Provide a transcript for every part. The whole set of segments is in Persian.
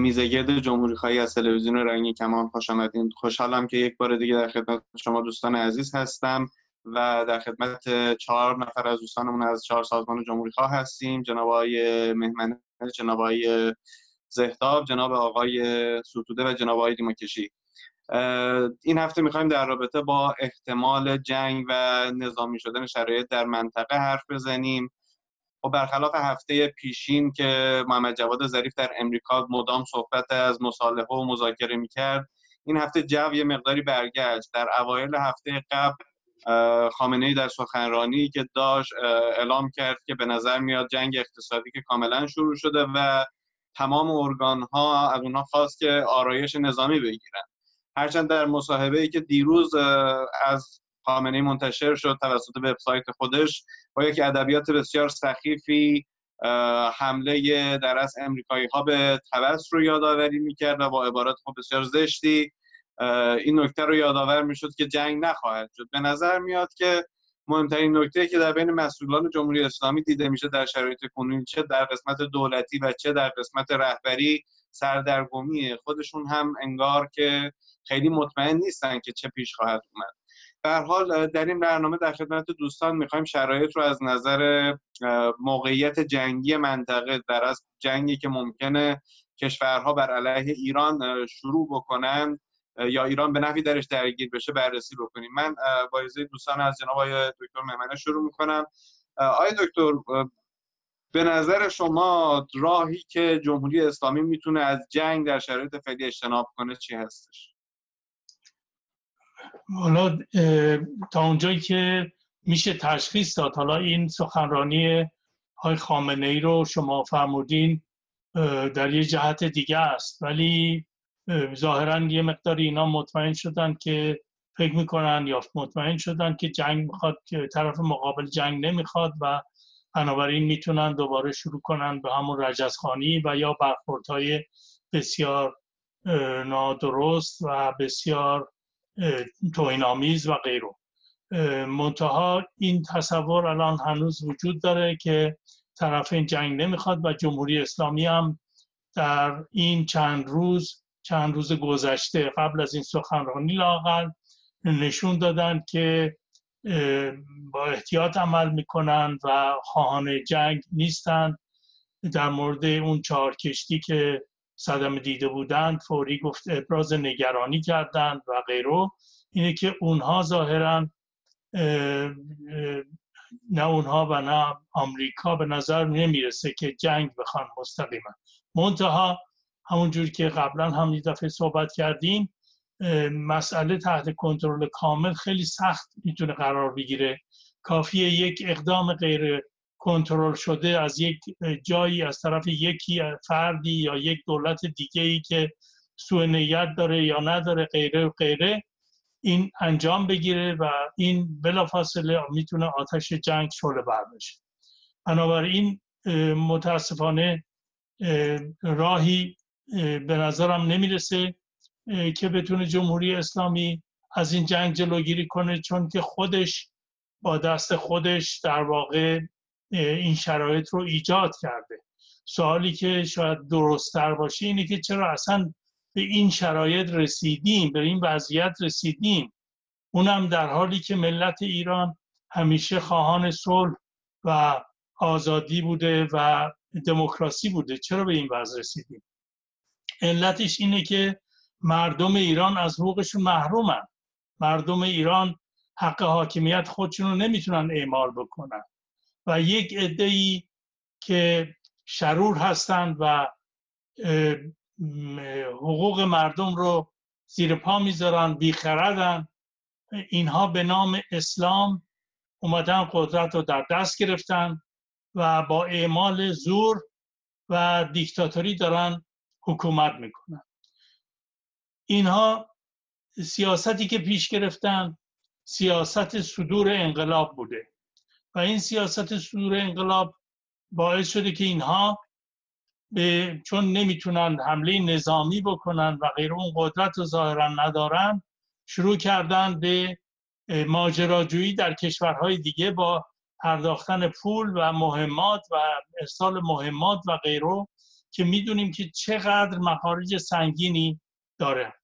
میزگرد جمهوری خواهی از تلویزیون رنگی کمان خوش آمدین خوشحالم که یک بار دیگه در خدمت شما دوستان عزیز هستم و در خدمت چهار نفر از دوستانمون از چهار سازمان جمهوری خواه هستیم. جناب آقای مهمن جناب آقای زهتاب جناب آقای ستوده و جناب آقای دیماکشی این هفته می‌خوایم در رابطه با احتمال جنگ و نظامی شدن شرایط در منطقه حرف بزنیم. و خب برخلاف هفته پیشین که محمد جواد ظریف در امریکا مدام صحبت از مصالحه و مذاکره می‌کرد این هفته جو یه مقداری برگشت. در اوایل هفته قبل خامنه ای در سخنرانی که داشت اعلام کرد که به نظر میاد جنگ اقتصادی که کاملا شروع شده و تمام ارگان ها از اونها خواست که آرایش نظامی بگیرن. هرچند در مصاحبه ای که دیروز از خامنه منتشر شد توسط وبسایت خودش با یک ادبیات بسیار سخیفی حمله در از امریکایی ها به توس رو یادآوری می‌کرد و با عبارات خب بسیار زشتی. این نکته رو یادآور می‌شد که جنگ نخواهد شد. به نظر میاد که مهمترین نکته که در بین مسئولان جمهوری اسلامی دیده میشه در شرایط کنونی چه در قسمت دولتی و چه در قسمت رهبری سردرگمیه خودشون هم انگار که خیلی مطمئن نیستن که چه پیش خواهد اومد. به حال در این برنامه در خدمت دوستان می‌خوایم شرایط رو از نظر موقعیت جنگی منطقه در از جنگی که ممکنه کشورها بر علیه ایران شروع بکنن یا ایران به نفی درش درگیر بشه بررسی بکنیم. من با دوستان از جناب آقای دکتر مهمنه شروع می‌کنم. آقای دکتر به نظر شما راهی که جمهوری اسلامی می‌تونه از جنگ در شرایط فعلی اجتناب کنه چی هستش؟ حالا تا اونجایی که میشه تشخیص داد حالا این سخنرانی های خامنه ای رو شما فرمودین در یه جهت دیگه است. ولی ظاهرا یه مقدار اینا مطمئن شدن که فکر می‌کنن یا مطمئن شدن که جنگ می‌خواد که طرف مقابل جنگ نمی‌خواد و بنابراین می‌تونن دوباره شروع کنن به همون رجزخانی و یا برخوردهای بسیار نادرست و بسیار توهین آمیز و غیره. منتها این تصور الان هنوز وجود داره که طرف این جنگ نمی‌خواد و جمهوری اسلامی هم در این چند روز چند روز گذشته قبل از این سخنرانی لاقل نشون دادن که با احتیاط عمل می‌کنن و خواهان جنگ نیستند در مورد اون چهار کشتی که صدمه دیده بودند فوری گفت ابراز نگرانی کردند و غیره. اینه که اونها ظاهرا نه اونها و نه آمریکا به نظر نمی‌رسه که جنگ بخوان مستقیما. منتها همونجور که قبلا هم یه دفعه صحبت کردیم مسئله تحت کنترل کامل خیلی سخت می‌تونه قرار بگیره. کافیه یک اقدام غیر کنترل شده از یک جایی از طرف یکی فردی یا یک دولت دیگه ای که سوء نیت داره یا نداره غیره و غیره این انجام بگیره و این بلافاصله می‌تونه آتش جنگ شعله بر بشه. بنابراین متاسفانه راهی به نظرم نمی‌رسه که بتونه جمهوری اسلامی از این جنگ جلوگیری کنه چون که خودش با دست خودش در واقع این شرایط رو ایجاد کرده. سوالی که شاید درستتر باشه اینه که چرا اصلا به این شرایط رسیدیم به این وضعیت رسیدیم. اونم در حالی که ملت ایران همیشه خواهان صلح و آزادی بوده و دموکراسی بوده. چرا به این وضع رسیدیم؟ علتش اینه که مردم ایران از حقوقشون محرومن. مردم ایران حق حاکمیت خودشون رو نمی‌تونن اعمال بکنن. و یک ای که شرور هستند و حقوق مردم رو زیر پا می‌ذارن بیخردن. اینها به نام اسلام اومدن قدرت رو در دست گرفتن و با اعمال زور و دیکتاتوری دارن حکومت می‌کنن. اینها سیاستی که پیش گرفتن سیاست صدور انقلاب بوده. و این سیاست صدور انقلاب باعث شده که اینها به چون نمی‌تونن حمله نظامی بکنن و غیر اون قدرت رو ظاهرا ندارن شروع کردن به ماجراجویی در کشورهای دیگه با پرداختن پول و مهمات و ارسال مهمات و غیره که می‌دونیم که چقدر مخارج سنگینی داره.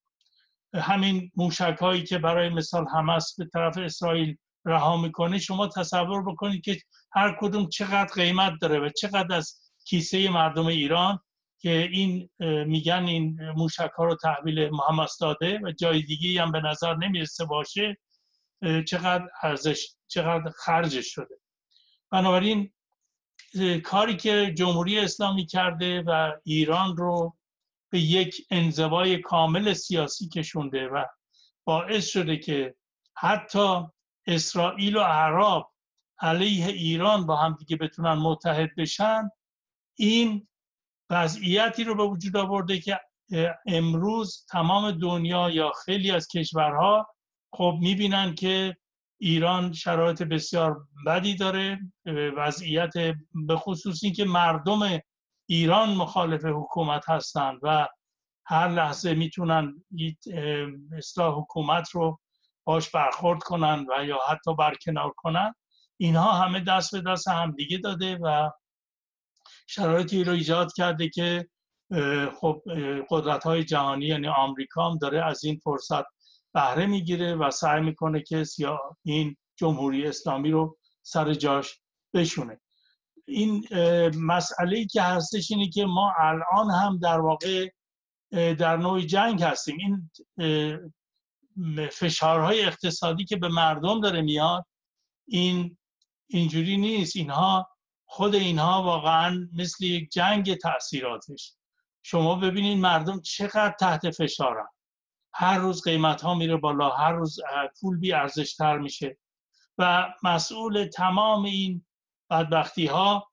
همین موشک هایی که برای مثال حماس به طرف اسرائیل رها می‌کنه شما تصور بکنید که هر کدوم چقدر قیمت داره و چقدر از کیسه مردم ایران که این میگن این موشک ها رو تحویل محمد داده و جای دیگه هم به نظر نمی‌رسه باشه چقدر ارزش چقدر خرجش شده. بنابراین کاری که جمهوری اسلامی کرده و ایران رو به یک انزوای کامل سیاسی کشونده و باعث شده که حتی اسرائیل و عرب علیه ایران با هم دیگه بتونن متحد بشن این وضعیتی رو به وجود آورده که امروز تمام دنیا یا خیلی از کشورها خب می‌بینن که ایران شرایط بسیار بدی داره وضعیت به خصوص اینکه مردم ایران مخالف حکومت هستند و هر لحظه می‌تونن اصلاح حکومت رو باش برخورد کنن و یا حتی برکنار کنن اینها همه دست به دست همدیگه داده و شرایطی رو ایجاد کرده که خب قدرت های جهانی یعنی آمریکا هم داره از این فرصت بهره می‌گیره و سعی می‌کنه که این جمهوری اسلامی رو سر جاش بشونه. این مسئله که هستش اینه که ما الان هم در واقع در نوع جنگ هستیم. این فشارهای اقتصادی که به مردم داره میاد این اینجوری نیست. اینها خود اینها واقعا مثل یک جنگ تاثیراتش شما ببینید مردم چقدر تحت فشارن. هر روز قیمت ها میره بالا هر روز پول بی ارزشتر میشه. و مسئول تمام این بدبختی ها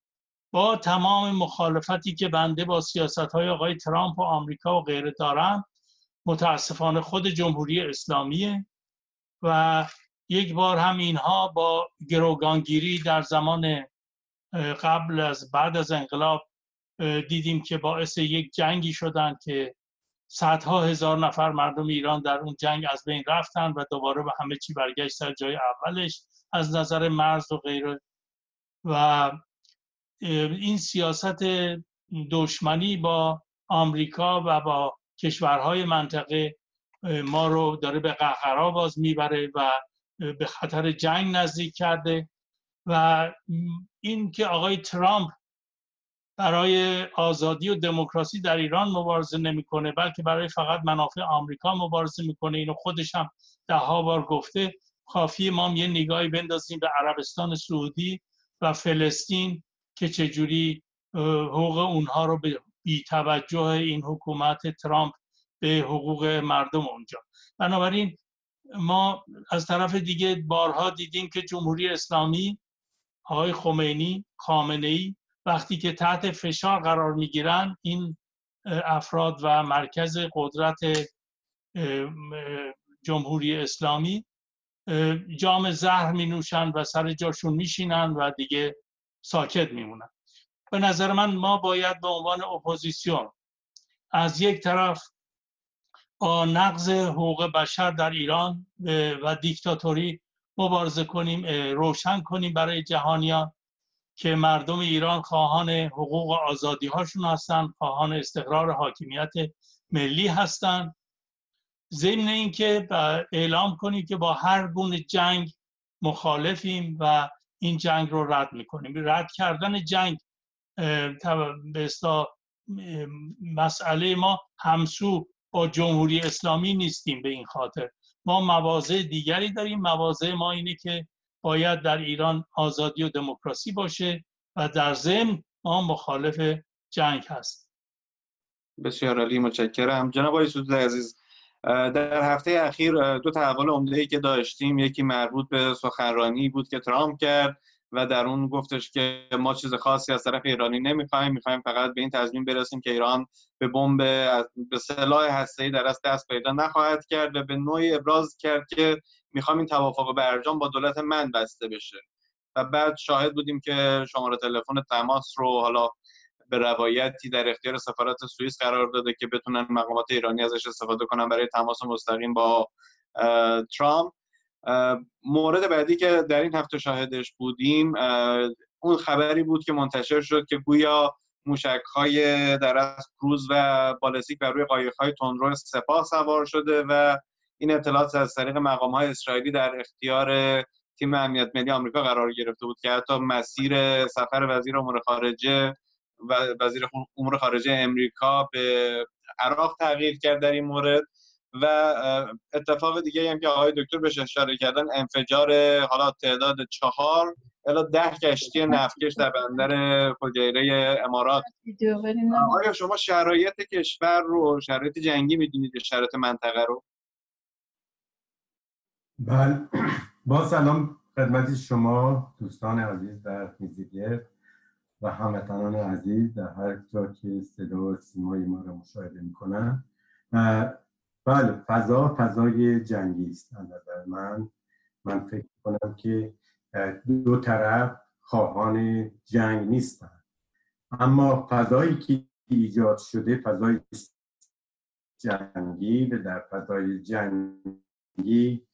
با تمام مخالفتی که بنده با سیاست های آقای ترامپ و آمریکا و غیره دارم متاسفانه خود جمهوری اسلامیه و یک بار هم اینها با گروگانگیری در زمان قبل از بعد از انقلاب دیدیم که باعث یک جنگی شدن که صدها هزار نفر مردم ایران در اون جنگ از بین رفتن و دوباره به همه چی برگشت سر جای اولش از نظر مرز و غیره. و این سیاست دشمنی با آمریکا و با کشورهای منطقه ما رو داره به قهقرا باز می‌بره و به خطر جنگ نزدیک کرده و این که آقای ترامپ برای آزادی و دموکراسی در ایران مبارزه نمی‌کنه بلکه برای فقط منافع آمریکا مبارزه می‌کنه اینو خودش هم ده ها بار گفته. کافی ما یه نگاهی بندازیم به عربستان سعودی و فلسطین که چجوری حقوق اونها رو به بی توجه این حکومت ترامپ به حقوق مردم اونجا بنابراین ما از طرف دیگه بارها دیدیم که جمهوری اسلامی آقای خمینی خامنه ای وقتی که تحت فشار قرار می‌گیرن این افراد و مرکز قدرت جمهوری اسلامی جام زهر می نوشن و سر جاشون میشینن و دیگه ساکت میمونن. به نظر من ما باید به عنوان اپوزیسیون از یک طرف با نقض حقوق بشر در ایران و دیکتاتوری مبارزه کنیم روشن کنیم برای جهانیان که مردم ایران خواهان حقوق و آزادی هاشون هستن خواهان استقرار حاکمیت ملی هستند ضمن اینکه اعلام کنیم که با هر گونه جنگ مخالفیم و این جنگ رو رد می‌کنیم. رد کردن جنگ به مسئله ما همسو با جمهوری اسلامی نیستیم به این خاطر. ما مواضع دیگری داریم. مواضع ما اینه که باید در ایران آزادی و دموکراسی باشه و در ضمن ما مخالف جنگ هست. بسیار عالی متشکرم. جناب آقای عزیز در هفته اخیر دو تحول عمده ای که داشتیم یکی مربوط به سخنرانی بود که ترامپ کرد. و در اون گفتش که ما چیز خاصی از طرف ایرانی نمی‌خوایم می‌خوایم فقط به این تضمین برسیم که ایران به بمب به سلاح هسته‌ای در از دست پیدا نخواهد کرد و به نوعی ابراز کرد که می‌خوام این توافق برجام با دولت من بسته بشه. و بعد شاهد بودیم که شماره تلفن تماس رو حالا به روایتی در اختیار سفارت سوئیس قرار داده که بتونن مقامات ایرانی ازش استفاده کنن برای تماس مستقیم با ترامپ. مورد بعدی که در این هفته شاهدش بودیم اون خبری بود که منتشر شد که گویا موشک های در از کروز و بالستیک بر روی قایق های تندرو سپاه سوار شده و این اطلاعات از طریق مقام های اسرائیلی در اختیار تیم امنیت ملی آمریکا قرار گرفته بود که حتی مسیر سفر وزیر امور خارجه و وزیر امور خارجه امریکا به عراق تغییر کرد در این مورد. و اتفاق دیگه هم که آقای دکتر بهش اشاره کردن انفجار حالا تعداد چهار الا ده کشتی نفتکش در بندر فجیره امارات. آیا شما شرایط کشور رو شرایط جنگی می‌دونید یا شرایط منطقه رو؟ بله. با سلام خدمت شما دوستان عزیز در میزیگر و هموطنان عزیز در هر جا که صدا و سیمای ما را مشاهده می‌کنن. بله فضا فضای جنگی است نظر من. من فکر کنم که دو طرف خواهان جنگ نیستن. اما فضایی که ایجاد شده فضای جنگی و در فضای جنگی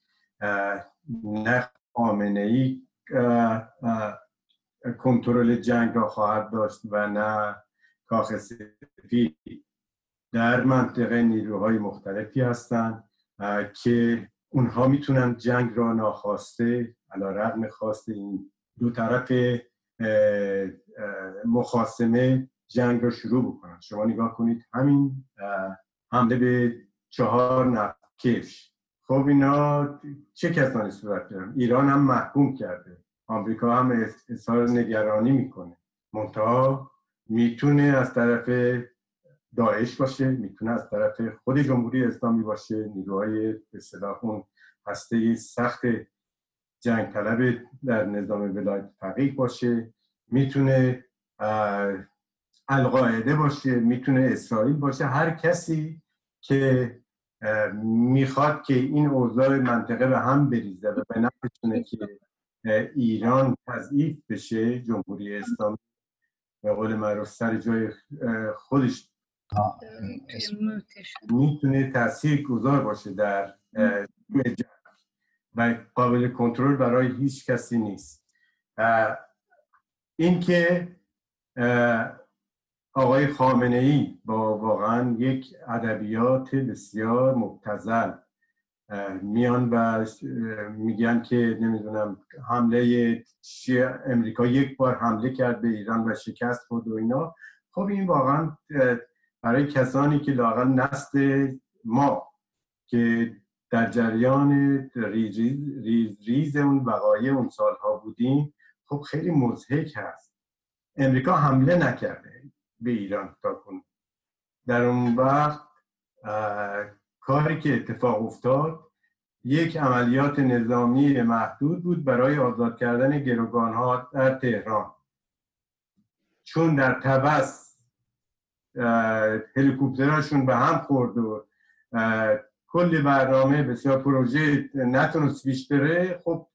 نه خامنه ای کنترل جنگ را خواهد داشت و نه کاخ سفید. در منطقه نیروهای مختلفی هستند که اونها می‌تونن جنگ را ناخواسته علا رقم خواسته این دو طرف مخاسمه جنگ را شروع بکنن. شما نگاه کنید همین حمله به چهار نفتکش خب اینا چه کسانی صورت دارن؟ ایران هم محکوم کرده. آمریکا هم اظهار نگرانی می‌کنه. منتها می‌تونه از طرف داعش باشه می‌تونه از طرف خود جمهوری اسلامی باشه. نیروهای به اون هسته سخت جنگ طلب در نظام ولایت فقیه باشه. می‌تونه القاعده باشه می‌تونه اسرائیل باشه. هر کسی که می‌خواد که این اوضاع منطقه به هم بریزه و به نفعشونه که ایران تضعیف بشه جمهوری اسلامی به قول معروف سر جای خودش می‌تونه تاثیر گذار باشه در و قابل کنترل برای هیچ کسی نیست. اینکه آقای خامنه ای با واقعا یک ادبیات بسیار مبتذل میان و میگن که نمی‌دونم حمله امریکا یک بار حمله کرد به ایران و شکست خورد و اینا. خب این واقعا برای کسانی که لاقل نسل ما که در جریان ریز, ریز, ریز اون وقایع اون سالها بودیم خب خیلی مزهک هست. امریکا حمله نکرده به ایران تا کن در اون وقت کاری که اتفاق افتاد یک عملیات نظامی محدود بود برای آزاد کردن گروگان ها در تهران. چون در تبس هلیکوپتراشون به هم خورد و کلی برنامه بسیار پروژه نتونست پیش بره. خب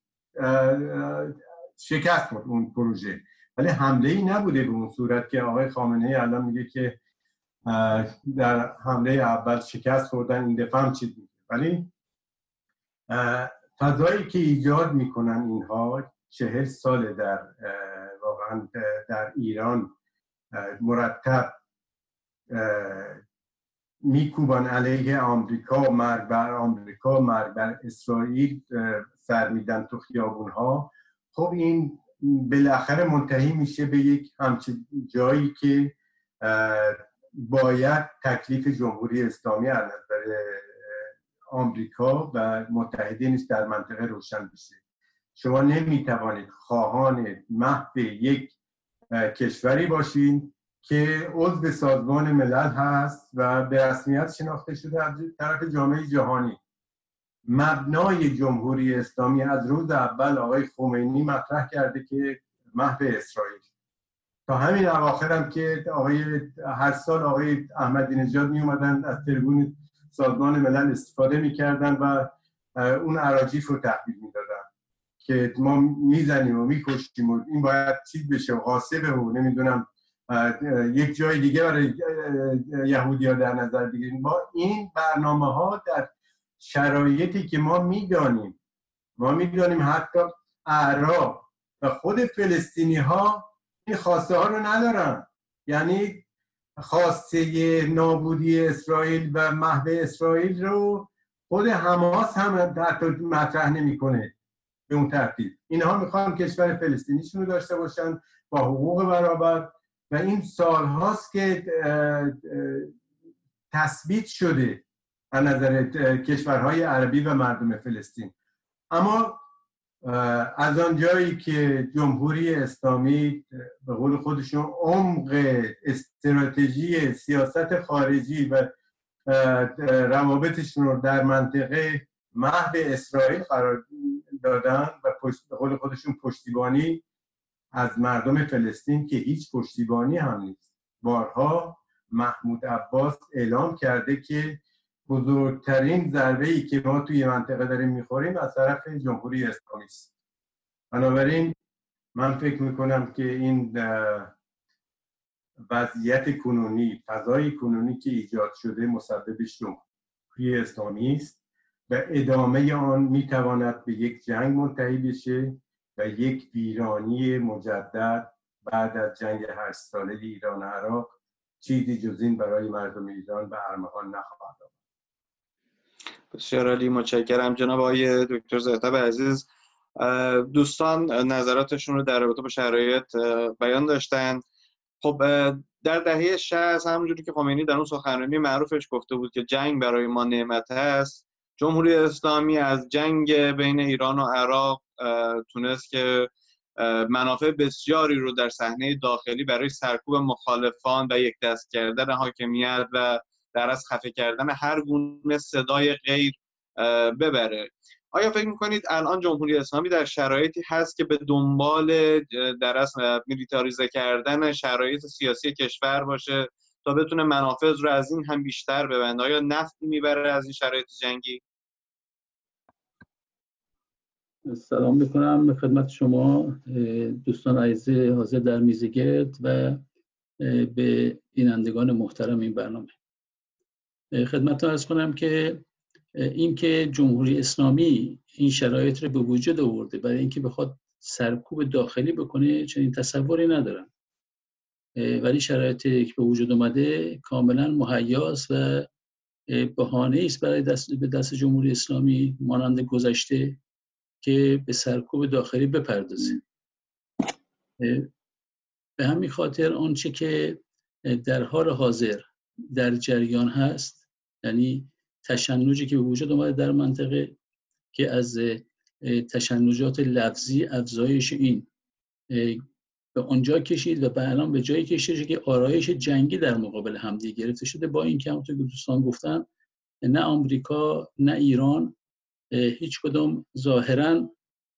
شکست بود اون پروژه. ولی حمله ای نبوده به اون صورت که آقای خامنه ای الان میگه که در حمله اول شکست خوردن این دفعه هم چیز میگه. ولی فضایی که ایجاد می‌کنن اینها چهل سال در واقعا در ایران مرتب میکوبان علیه آمریکا مرگ بر آمریکا مرگ بر اسرائیل سر میدن تو خیابون ها خب این بالاخره منتهی میشه به یک همچین جایی که باید تکلیف جمهوری اسلامی از نظر آمریکا و متحدینش در منطقه روشن بشه. شما نمی‌توانید خواهان محو یک کشوری باشین که عضو سازمان ملل هست و به رسمیت شناخته شده از طرف جامعه جهانی. مبنای جمهوری اسلامی از روز اول آقای خمینی مطرح کرده که محو اسرائیل. تا همین اواخر هم که آقای هر سال آقای احمدی نژاد می اومدن از تریبون سازمان ملل استفاده می‌کردن و اون عراجیف رو تحویل می‌دادن که ما می‌زنیم و می‌کشیم و این باید چیز بشه و قاسبه و نمی‌دونم یک جای دیگه برای یهودی ها در نظر بگیریم با این برنامه ها در شرایطی که ما می‌دانیم ما می‌دانیم حتی اعراب و خود فلسطینی ها این خواسته ها رو ندارن. یعنی خواسته نابودی اسرائیل و محو اسرائیل رو خود حماس هم حتی مطرح نمی‌کنه به اون ترتیب. اینها می‌خوان کشور فلسطینیشون رو داشته باشن با حقوق برابر. و این سال هاست که تثبیت شده از نظر کشورهای عربی و مردم فلسطین. اما از آنجایی که جمهوری اسلامی به قول خودشون عمق استراتژی سیاست خارجی و روابطشون رو در منطقه محو اسرائیل قرار دادن و به قول خودشون پشتیبانی از مردم فلسطین که هیچ پشتیبانی هم نیست. بارها محمود عباس اعلام کرده که بزرگترین ضربه ای که ما توی منطقه داریم می‌خوریم از طرف جمهوری اسلامی است. بنابراین من فکر می‌کنم که این وضعیت کنونی فضای کنونی که ایجاد شده مسببش جمهوری اسلامی است و ادامه آن می‌تواند به یک جنگ منتهی بشه. و یک ویرانی مجدد بعد از جنگ هشت ساله ایران و عراق چیزی جز این برای مردم ایران به ارمغان نخواهد آمد. بسیار عالی متشکرم. جناب آقای دکتر زهتب عزیز دوستان نظراتشون رو در رابطه با شرایط بیان داشتن. خب در دهه 60 همونجوری که خمینی در اون سخنرانی معروفش گفته بود که جنگ برای ما نعمت است جمهوری اسلامی از جنگ بین ایران و عراق تونست که منافع بسیاری رو در صحنه داخلی برای سرکوب مخالفان و یک دست کردن حاکمیت و در از خفه کردن هر گونه صدای غیر ببره. آیا فکر می‌کنید الان جمهوری اسلامی در شرایطی هست که به دنبال در از میلیتاریزه کردن شرایط سیاسی کشور باشه تا بتونه منافذ رو از این هم بیشتر ببنده؟ آیا نفتی می‌بره از این شرایط جنگی؟ سلام می‌کنم به خدمت شما دوستان عزیز حاضر در میزگرد و به بینندگان محترم این برنامه. خدمت ارز کنم که اینکه جمهوری اسلامی این شرایط رو به وجود آورده برای اینکه بخواد سرکوب داخلی بکنه چنین تصوری ندارم. ولی شرایطی که به وجود اومده کاملا مهیاس و بهانه است برای دست به دست جمهوری اسلامی مانند گذشته. که به سرکوب داخلی بپردازه. به همین خاطر آنچه که در حال حاضر در جریان هست یعنی تشنجی که به وجود اومده در منطقه که از تشنجات لفظی افزایش این به آنجا کشید و به الان به جایی کشید که آرایش جنگی در مقابل همدیگه گرفته شده. با اینکه همونطور که دوستان گفتن نه آمریکا نه ایران هیچ کدوم ظاهرا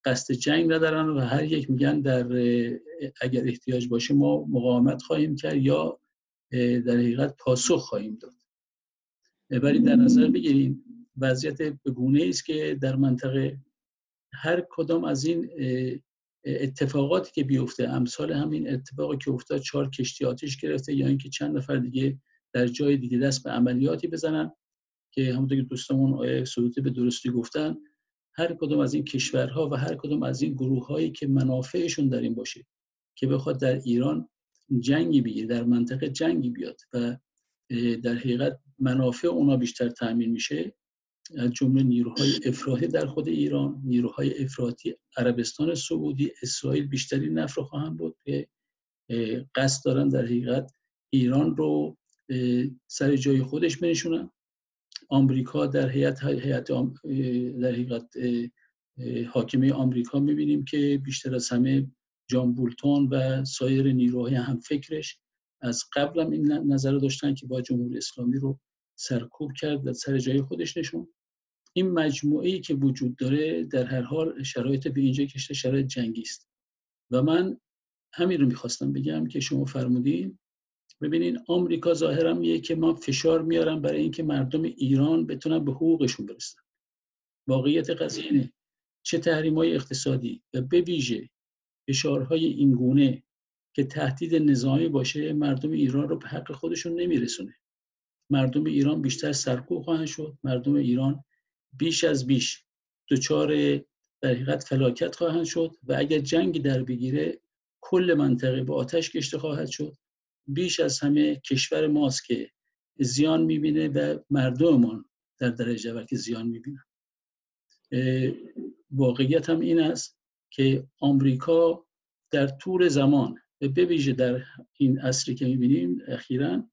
قصد جنگ ندارن و هر یک میگن در اگر احتیاج باشه ما مقاومت خواهیم کرد یا در حقیقت پاسخ خواهیم داد. ولی در نظر بگیریم وضعیت بگونه است که در منطقه هر کدام از این اتفاقاتی که بیفته امثال همین اتفاقی که افتاد چهار کشتی آتیش گرفته یا اینکه چند نفر دیگه در جای دیگه دست به عملیاتی بزنن که همونطور که دوستمون آیه سعودی به درستی گفتن هر کدام از این کشورها و هر کدام از این گروه هایی که منافعشون در این باشه که بخواد در ایران جنگی بگیره در منطقه جنگی بیاد و در حقیقت منافع اونا بیشتر تأمین میشه از جمله نیروهای افراطی در خود ایران نیروهای افراطی عربستان سعودی اسرائیل بیشتری نفر خواهند بود که قصد دارن در حقیقت ایران رو سر جای خودش بنشونن. آمریکا در هیئت هیئت در حقیقت حاکمه آمریکا می‌بینیم که بیشتر از همه جان بولتون و سایر نیروهای هم فکرش از قبل هم این نظر داشتن که با جمهوری اسلامی رو سرکوب کرد و سر جای خودش نشون. این مجموعه ای که وجود داره در هر حال شرایط به اینجا کشته شرایط جنگی است. و من همین رو می‌خواستم بگم که شما فرمودین ببینین آمریکا ظاهرا میگه که ما فشار میارم برای اینکه مردم ایران بتونن به حقوقشون برسن. واقعیت قضیه اینه. چه تحریم های اقتصادی و به ویژه فشارهای اینگونه که تهدید نظامی باشه مردم ایران رو به حق خودشون نمیرسونه. مردم ایران بیشتر سرکوب خواهند شد. مردم ایران بیش از بیش دچار در حقیقت فلاکت خواهند شد و اگر جنگی در بگیره کل منطقه به آتش کشته خواهد شد. بیش از همه کشور ماست که زیان می‌بینه و مردممان در درجه اول که زیان می‌بینن. واقعیت هم این است که آمریکا در طول زمان به بویژه در این عصری که می‌بینیم اخیرا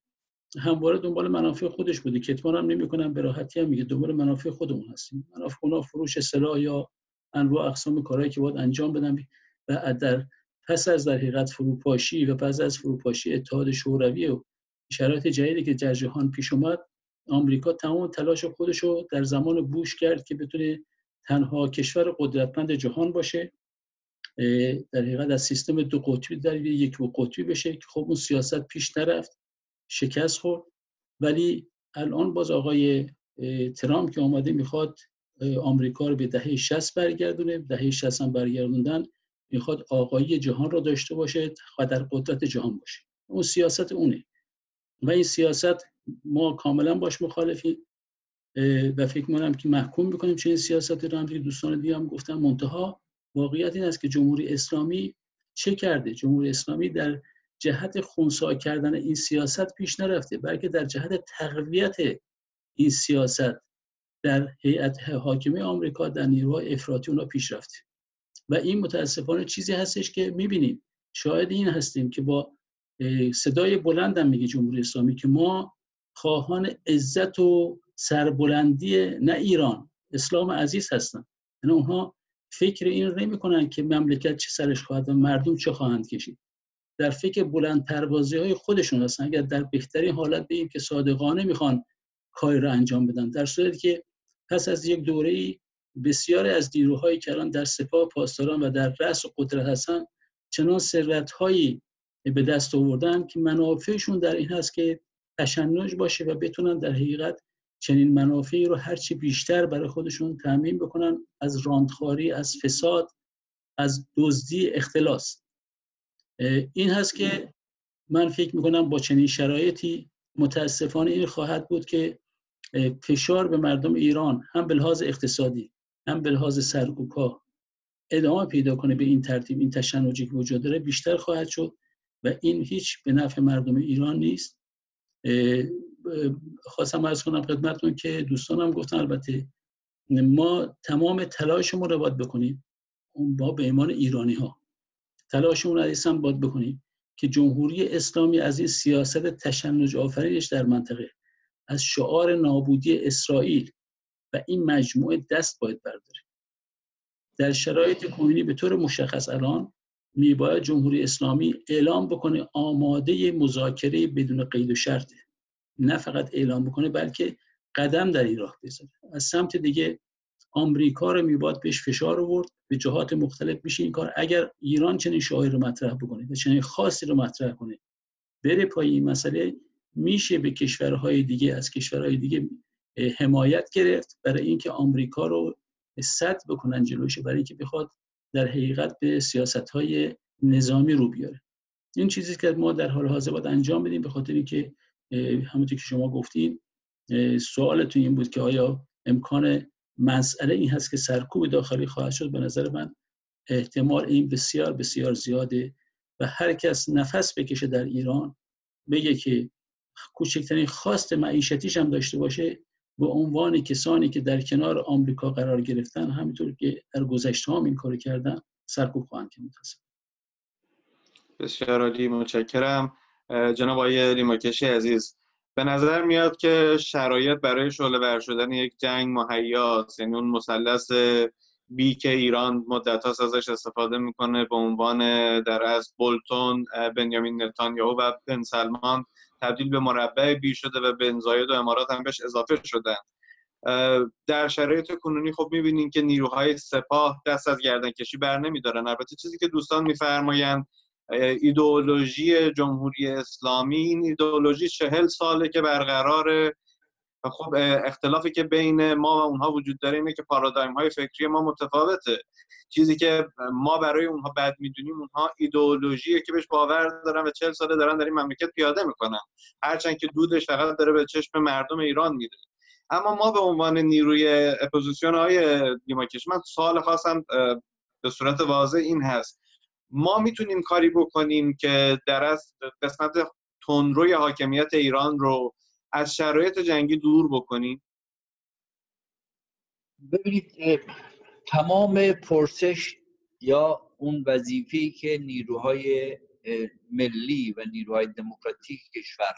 همواره دنبال منافع خودش بوده. کتمان هم نمی‌کنم به راحتی هم میگه دنبال منافع خودمون هستیم. منافع اونا فروش سلاح یا انواع اقسام کارهایی که باید انجام بدن و در پس از در حقیقت فروپاشی و پس از فروپاشی اتحاد شوروی و شرایط جدیدی که در جهان پیش اومد آمریکا تمام تلاش خودش رو در زمان بوش کرد که بتونه تنها کشور قدرتمند جهان باشه در حقیقت از سیستم دو قطبی در یک قطبی بشه که خب اون سیاست پیش نرفت شکست خورد. ولی الان باز آقای ترامپ که آمده می‌خواد آمریکا رو به دهه 60 برگردونه. دهه 60 هم برگردوندن. می‌خواد آقایی جهان رو داشته باشه و در قدرت جهان باشه. اون سیاست اونه. و این سیاست ما کاملا باش مخالفیم. و فکر می‌کنم که محکوم می‌کنیم چه این سیاست رو هم دوستان دیگه هم گفتن. منتها واقعیت این است که جمهوری اسلامی چه کرده؟ جمهوری اسلامی در جهت خونسا کردن این سیاست پیش نرفته بلکه در جهت تقویت این سیاست در هیئت حاکمه آمریکا در نیروهای افراطی اونا پیش رفته. و این متاسفانه چیزی هستش که می‌بینیم شاید این هستیم که با صدای بلندم میگه جمهوری اسلامی که ما خواهان عزت و سربلندی نه ایران اسلام عزیز هستن یعنی اونها فکر این رو نمی‌کنن که مملکت چه سرش خواهد و مردم چه خواهند کشید. در فکر بلند پروازی های خودشون هستن. اگر در بهترین حالت بگیم که صادقانه می‌خوان کاری رو انجام بدن در صورتی که پس از یک دوره بسیاری از نیروهایی که الان در سپاه پاسداران و در رأس قدرت هستن چنان ثروتهایی به دست آوردن که منافعشون در این هست که تشنج باشه و بتونن در حقیقت چنین منافعی رو هرچی بیشتر برای خودشون تعمین بکنن از راندخاری از فساد از دزدی اختلاس. این هست که من فکر می‌کنم با چنین شرایطی متاسفانه این خواهد بود که فشار به مردم ایران هم به لحاظ اقتصادی هم به لحاظ سرکوبها ادامه پیدا کنه به این ترتیب این تشنجی که وجود داره بیشتر خواهد شد و این هیچ به نفع مردم ایران نیست. خواستم ارز کنم خدمتتون که دوستانم گفتن البته ما تمام تلاشمون رو باید بکنیم. با به ایمان ایرانی ها تلاشمون رو هم باید بکنیم که جمهوری اسلامی از این سیاست تشنج آفرینش در منطقه از شعار نابودی اسرائیل و این مجموعه دست باید برداره. در شرایط کنونی به طور مشخص الان میباید جمهوری اسلامی اعلام بکنه آماده مذاکره بدون قید و شرطه نه فقط اعلام بکنه بلکه قدم در این راه بذاره از سمت دیگه آمریکا رو میباد بهش فشار آورد. به جهات مختلف میشه این کار. اگر ایران چنین شاعر رو مطرح بکنه و چنین خاصی رو مطرح کنه بره پای این مسئله میشه به کشورهای دیگه از کشورهای دیگه حمایت گرفت برای اینکه آمریکا رو صد بکنن جلوشه برای اینکه بخواد در حقیقت به سیاست های نظامی رو بیاره. این چیزی که ما در حال حاضر باید انجام بدیم به خاطر اینکه همونطور که شما گفتین سوالتون این بود که آیا امکان مسئله این هست که سرکوب داخلی خواهد شد؟ به نظر من احتمال این بسیار بسیار زیاده و هر کس نفس بکشه در ایران بگه که کوچکترین خواست معیشتیش هم داشته باشه به عنوان کسانی که در کنار آمریکا قرار گرفتن همینطور که در گذشته هم این کار کردن سرکوب خواهند متاسف بسیار عالی. متشکرم. جناب آقای لیماکشی عزیز به نظر میاد که شرایط برای شعله ور شدن یک جنگ مهیاست یعنی اون مثلث بی که ایران مدت ازش استفاده می‌کنه به عنوان در از بولتون بنیامین نتانیاهو و بن سلمان تبدیل به مربع بی شده و بن زاید و امارات هم بهش اضافه شدن. در شرایط کنونی خب می‌بینیم که نیروهای سپاه دست از گردنکشی بر نمیدارن. البته چیزی که دوستان میفرمایند ایدئولوژی جمهوری اسلامی این ایدئولوژی چهل ساله که برقراره. و خب اختلافی که بین ما و اونها وجود داره اینه که پارادایم های فکری ما متفاوته. چیزی که ما برای اونها بد می‌دونیم اونها ایدئولوژیه که بهش باور دارن و چهل ساله دارن در این مملکت پیاده می‌کنن. هرچند که دودش فقط داره به چشم مردم ایران میره اما ما به عنوان نیروی اپوزیسیون های دیماکش من سوال خواستم به صورت واضح این هست. ما می‌تونیم کاری بکنیم که در از قسمت تندروی حاکمیت ایران رو از شرایط جنگی دور بکنیم؟ ببینید تمام پرسش یا اون وظیفه‌ای که نیروهای ملی و نیروهای دموکراتیک کشور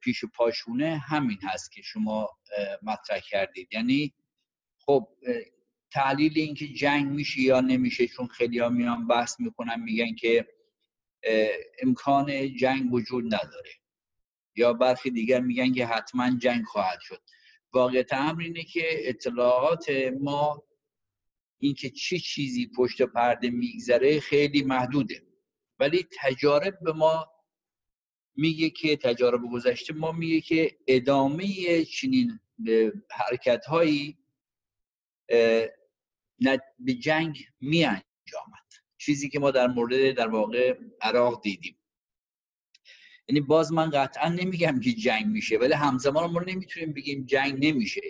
پیش پاشونه همین هست که شما مطرح کردید. یعنی خب تحلیل اینکه جنگ میشه یا نمیشه چون خیلی ها میان بحث می‌کنن میگن که امکان جنگ وجود نداره. یا برخی دیگر میگن که حتما جنگ خواهد شد. واقعیت امر اینه که اطلاعات ما اینکه چه چیزی پشت پرده میگذره خیلی محدوده. ولی تجارب به ما میگه که تجارب گذشته ما میگه که ادامه چنین حرکت هایی به جنگ می انجامد چیزی که ما در مورد در واقع عراق دیدیم. یعنی باز من قطعا نمیگم که جنگ میشه ولی همزمان ما نمی‌تونیم بگیم جنگ نمیشه.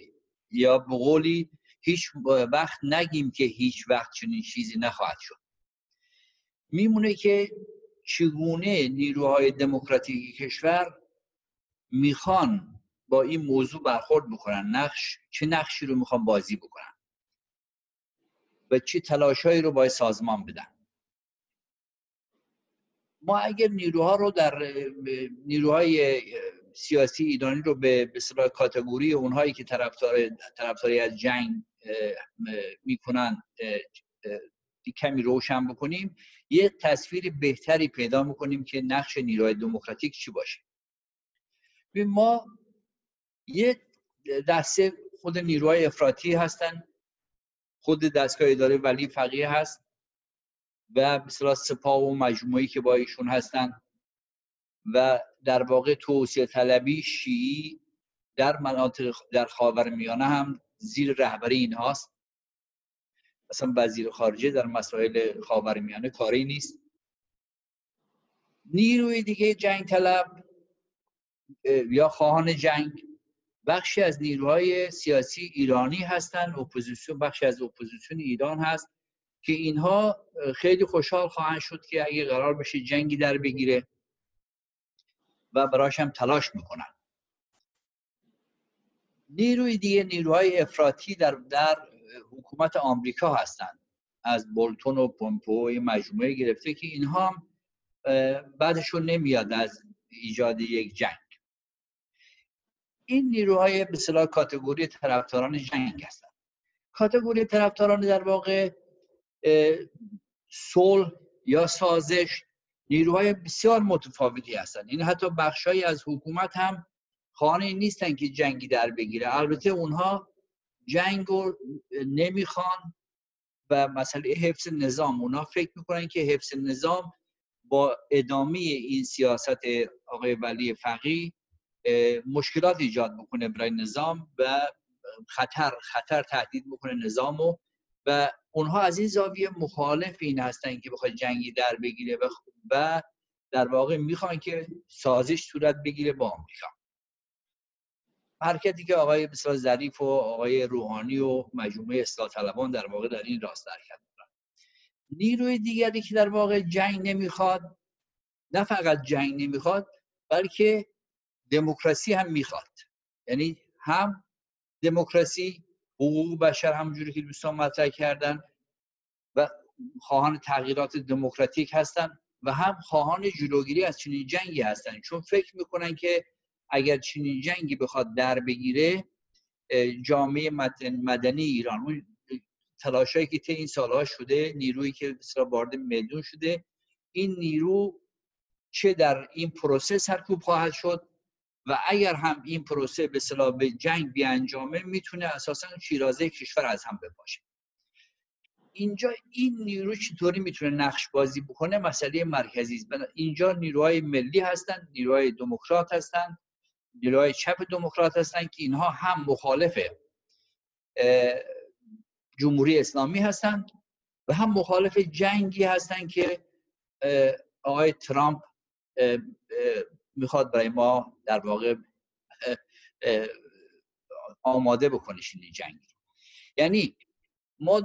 یا به قولی هیچ وقت نگیم که هیچ وقت چنین چیزی نخواهد شد. میمونه که چگونه نیروهای دموکراتیک کشور می‌خوان با این موضوع برخورد بکنن نقش چه نقشی رو می‌خوان بازی بکنن و چه تلاشهایی رو باید سازمان بدن. ما اگر نیروها رو در نیروهای سیاسی ایرانی رو به به کاتگوری اونهایی که طرفدار طرفداری از جنگ می‌کنن کمی روشن بکنیم یه تصویر بهتری پیدا می‌کنیم که نقش نیروهای دموکراتیک چی باشه. ما یه دسته خود نیروهای افراطی هستن خود دستگاه اداره ولی فقیه هست. و مثلا سپاه و مجموعی که با ایشون هستن و در واقع توسعه طلبی شیعی در مناطق در خاورمیانه هم زیر رهبری اینهاست. مثلا وزیر خارجه در مسائل خاورمیانه کاری نیست. نیروی دیگه جنگ طلب یا خواهان جنگ بخشی از نیروهای سیاسی ایرانی هستند اپوزیسیون بخشی از اپوزیسیون ایران هست. که اینها خیلی خوشحال خواهند شد که اگه قرار بشه جنگی در بگیره و براش هم تلاش می‌کنن. نیروی دیگه نیروهای افراطی در در حکومت آمریکا هستند. از بولتون و پومپو مجموعه گرفته که اینها هم بعدشون نمیاد از ایجاد یک جنگ. این نیروهای به کاتگوری طرفداران جنگ هستند. کاتگوری طرفداران در واقع صلح یا سازش نیروهای بسیار متفاوتی هستند این حتی بخشهایی از حکومت هم خانه نیستن که جنگی در بگیره. البته اونها جنگ رو نمی‌خوان و مسئله حفظ نظام اونا فکر می‌کنن که حفظ نظام با ادامه این سیاست آقای ولی فقی مشکلات ایجاد بکنه برای نظام و خطر خطر تهدید بکنه نظام و و اونها از این زاویه مخالف این هستن که بخواد جنگی در بگیره و, در واقع می‌خوان که سازش صورت بگیره با آمریکا. حرکتی که آقای بسیار ظریف و آقای روحانی و مجموعه اصلاح طلبان در واقع در این راست حرکت دارن نیروی دیگری که در واقع جنگ نمی‌خواد نه فقط جنگ نمی‌خواد بلکه دموکراسی هم می‌خواد. یعنی هم دموکراسی حقوق بشر همونجوری که دوستان مطرح کردن و خواهان تغییرات دموکراتیک هستن و هم خواهان جلوگیری از چنین جنگی هستن. چون فکر می‌کنن که اگر چنین جنگی بخواد در بگیره جامعه مدنی ایران اون تلاشایی که طی این سالها شده نیرویی که بسیار وارد میدون شده این نیرو چه در این پروسه سرکوب خواهد شد؟ و اگر هم این پروسه به صلاح به جنگ بیانجامه می‌تونه اساسا شیرازه کشور از هم بپاشه. اینجا این نیرو چطوری می‌تونه نقش بازی بکنه؟ مسئله مرکزی است. اینجا نیروهای ملی هستند نیروهای دموکرات هستند نیروهای چپ دموکرات هستند که اینها هم مخالف جمهوری اسلامی هستند و هم مخالف جنگی هستند که آقای ترامپ می‌خواد برای ما در واقع آماده بکنه این جنگ یعنی ما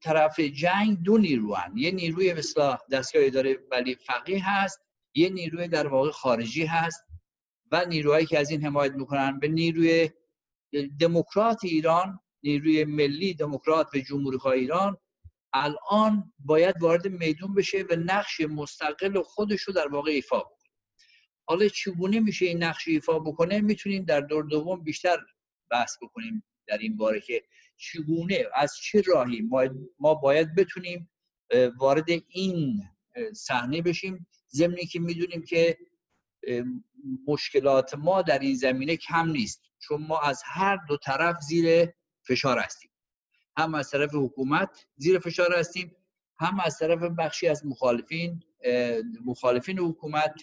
طرف جنگ دو نیرو هن. یه نیروی مثلا دستگاه اداره ولی فقیه هست یه نیروی در واقع خارجی هست و نیروهایی که از این حمایت می‌کنن به نیروی دموکرات ایران نیروی ملی دموکرات و جمهوری ایران الان باید وارد میدون بشه و نقش مستقل خودش رو در واقع ایفا بکنه حالا چگونه میشه این نقش ایفا بکنه؟ می‌تونیم در دور دوم بیشتر بحث بکنیم در این باره که چگونه از چه راهی ما باید بتونیم وارد این صحنه بشیم ضمنی که می‌دونیم که مشکلات ما در این زمینه کم نیست چون ما از هر دو طرف زیر فشار هستیم. هم از طرف حکومت زیر فشار هستیم هم از طرف بخشی از مخالفین مخالفین حکومت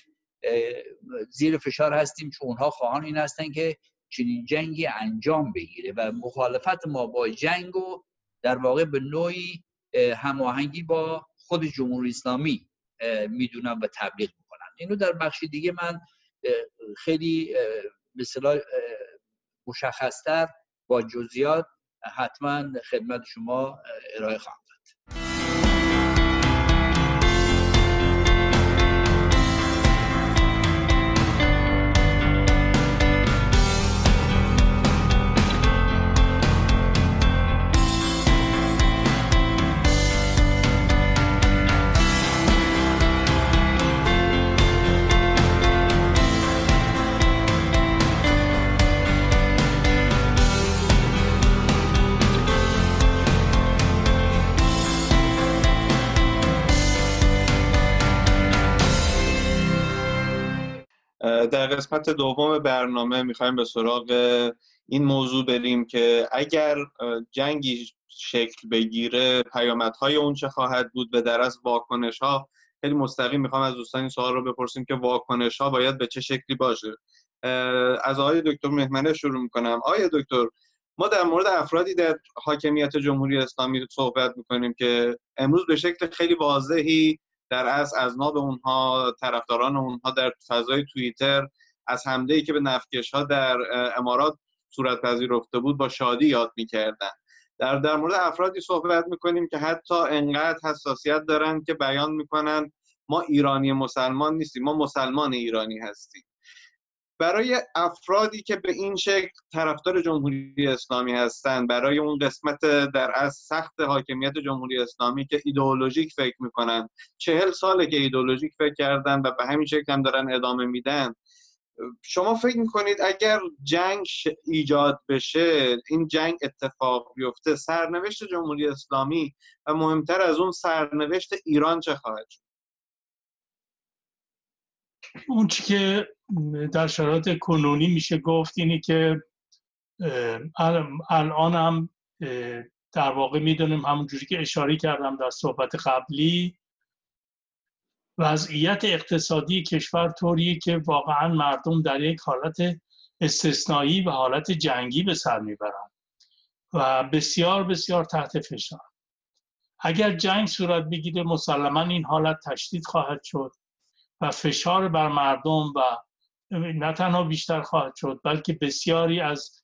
زیر فشار هستیم چون اونها خواهان این هستن که چنین جنگی انجام بگیره و مخالفت ما با جنگ و در واقع به نوعی هماهنگی با خود جمهوری اسلامی می‌دونن و تبلیغ می‌کنن. اینو در بخشی دیگه من خیلی به مشخصتر با جزئیات حتما خدمت شما ارائه خواهم. در قسمت دوم برنامه می‌خوایم به سراغ این موضوع بریم که اگر جنگی شکل بگیره پیامدهای اون چه خواهد بود به در از واکنش ها خیلی مستقیم می‌خوام از دوستان این سوال رو بپرسیم که واکنش ها باید به چه شکلی باشه. از آقای دکتر مهمنه شروع می‌کنم. آقای دکتر ما در مورد افرادی در حاکمیت جمهوری اسلامی صحبت می‌کنیم که امروز به شکل خیلی واضحی در از از ناب اونها طرفداران اونها در فضای توییتر از حمله که به نفکش ها در امارات صورت پذیرفته بود با شادی یاد می‌کردن. در در مورد افرادی صحبت می‌کنیم که حتی انقدر حساسیت دارن که بیان می‌کنن ما ایرانی مسلمان نیستیم ما مسلمان ایرانی هستیم. برای افرادی که به این شکل طرفدار جمهوری اسلامی هستند برای اون قسمت در از سخت حاکمیت جمهوری اسلامی که ایدئولوژیک فکر می‌کنن چهل ساله که ایدئولوژیک فکر کردن و به همین شکل هم دارن ادامه میدن شما فکر می‌کنید اگر جنگ ایجاد بشه این جنگ اتفاق بیفته سرنوشت جمهوری اسلامی و مهمتر از اون سرنوشت ایران چه خواهد شد؟ اون چی که در شرایط کنونی میشه گفت اینی که الان هم در واقع می‌دونیم همونجوری که اشاره کردم در صحبت قبلی وضعیت اقتصادی کشور طوریه که واقعا مردم در یک حالت استثنایی و حالت جنگی به سر می‌برند و بسیار بسیار تحت فشار. اگر جنگ صورت بگیره مسلما این حالت تشدید خواهد شد. و فشار بر مردم و نه تنها بیشتر خواهد شد بلکه بسیاری از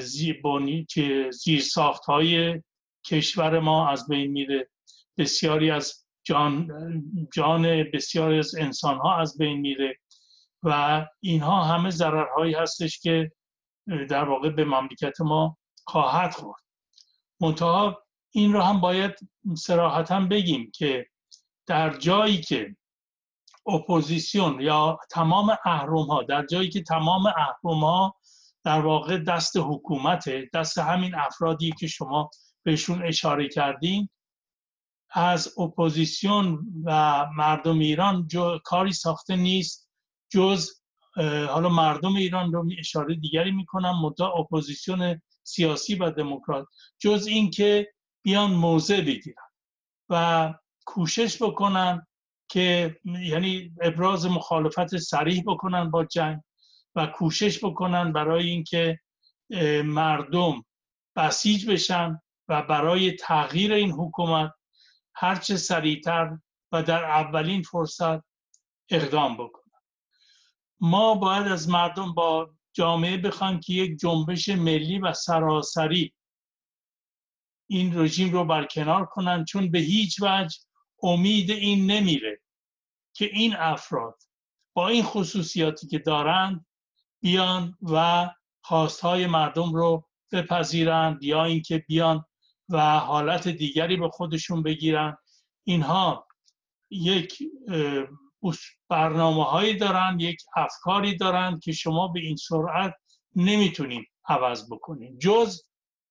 زیر ساخت های کشور ما از بین میره. بسیاری از جان, جان بسیاری از انسان ها از بین میره و اینها همه ضررهایی هستش که در واقع به مملکت ما خواهد خورد. منتها این رو هم باید سراحتا بگیم که در جایی که اپوزیسیون یا تمام اهرم ها در جایی که تمام اهرم ها در واقع دست حکومت دست همین افرادی که شما بهشون اشاره کردین از اپوزیسیون و مردم ایران جو کاری ساخته نیست جز حالا مردم ایران رو اشاره دیگری می‌کنم مدت اپوزیسیون سیاسی و دموکرات. جز اینکه بیان موضع بگیرن و کوشش بکنن که یعنی ابراز مخالفت سریح بکنن با جنگ و کوشش بکنن برای اینکه مردم بسیج بشن و برای تغییر این حکومت هرچه سریعتر و در اولین فرصت اقدام بکنن. ما باید از مردم با جامعه بخوایم که یک جنبش ملی و سراسری این رژیم رو برکنار کنن چون به هیچ وجه امید این نمیره که این افراد با این خصوصیاتی که دارند بیان و خواستهای مردم رو بپذیرند یا اینکه بیان و حالت دیگری به خودشون بگیرن. اینها یک برنامه هایی دارن یک افکاری دارن که شما به این سرعت نمی‌تونید عوض بکنید جز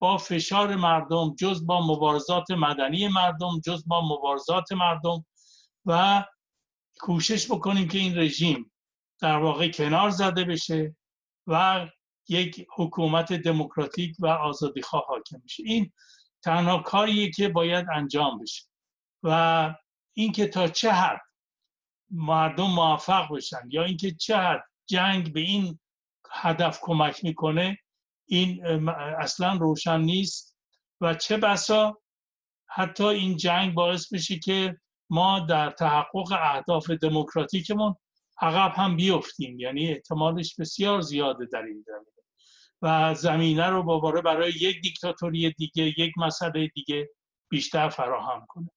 با فشار مردم جز با مبارزات مدنی مردم جز با مبارزات مردم و کوشش بکنیم که این رژیم در واقع کنار زده بشه و یک حکومت دموکراتیک و آزادیخواه حاکم بشه. این تنها کاریه که باید انجام بشه و اینکه تا چه حد مردم موفق بشن یا اینکه چه حد جنگ به این هدف کمک می‌کنه این اصلا روشن نیست و چه بسا حتی این جنگ باعث بشه که ما در تحقق اهداف دموکراتیکمون عقب هم بیفتیم. یعنی احتمالش بسیار زیاده در این زمینه. و زمینه رو باباره برای یک دیکتاتوری دیگه یک مسئله دیگه بیشتر فراهم کنه.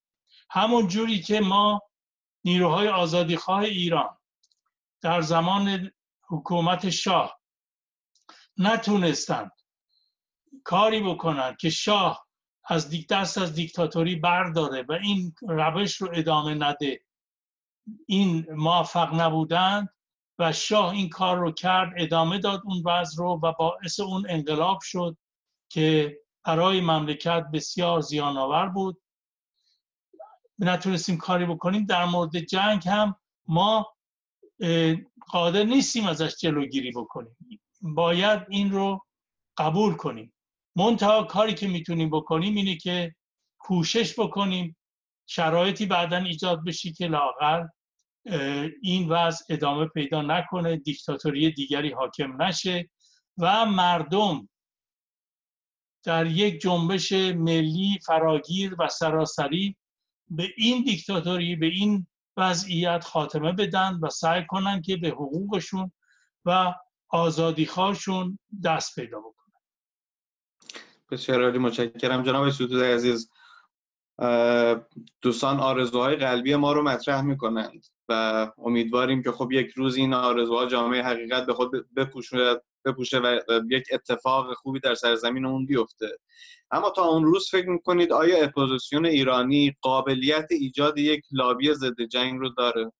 همون جوری که ما نیروهای آزادیخواه ایران در زمان حکومت شاه نتونستند کاری بکنند که شاه از دست از دیکتاتوری برداره و این روش رو ادامه نده. این موفق نبودند و شاه این کار رو کرد ادامه داد اون وضع رو و باعث اون انقلاب شد که برای مملکت بسیار زیان آور بود. نتونستیم کاری بکنیم. در مورد جنگ هم ما قادر نیستیم ازش جلوگیری بکنیم. باید این رو قبول کنیم. منتها کاری که می‌تونیم بکنیم اینه که کوشش بکنیم شرایطی بعدا ایجاد بشی که لاقل این وضع ادامه پیدا نکنه دیکتاتوری دیگری حاکم نشه و مردم در یک جنبش ملی فراگیر و سراسری به این دیکتاتوری به این وضعیت خاتمه بدن و سعی کنن که به حقوقشون و آزادیخواشون دست پیدا بکنن. بسیار عالی متشکرم. جناب سودود عزیز دوستان آرزوهای قلبی ما رو مطرح می‌کنند و امیدواریم که خب یک روز این آرزوها جامعه حقیقت به خود بپوشه بپوشه و یک اتفاق خوبی در سرزمین اون بیفته. اما تا اون روز فکر می‌کنید آیا اپوزیسیون ایرانی قابلیت ایجاد یک لابی ضد جنگ رو داره؟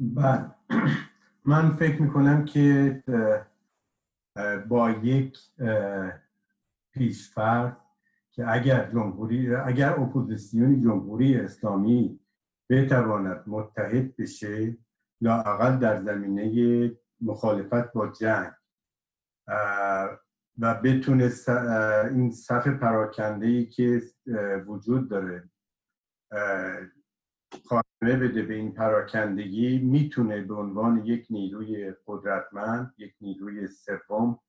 بله. من فکر می‌کنم که با یک پیش‌فرض که اگر جمهوری اگر اپوزیسیون جمهوری اسلامی بتواند متحد بشه لاقل در زمینه مخالفت با جنگ و بتونه این صف پراکنده ای که وجود داره بده به این پراکندگی می‌تونه به عنوان یک نیروی قدرتمند یک نیروی سوم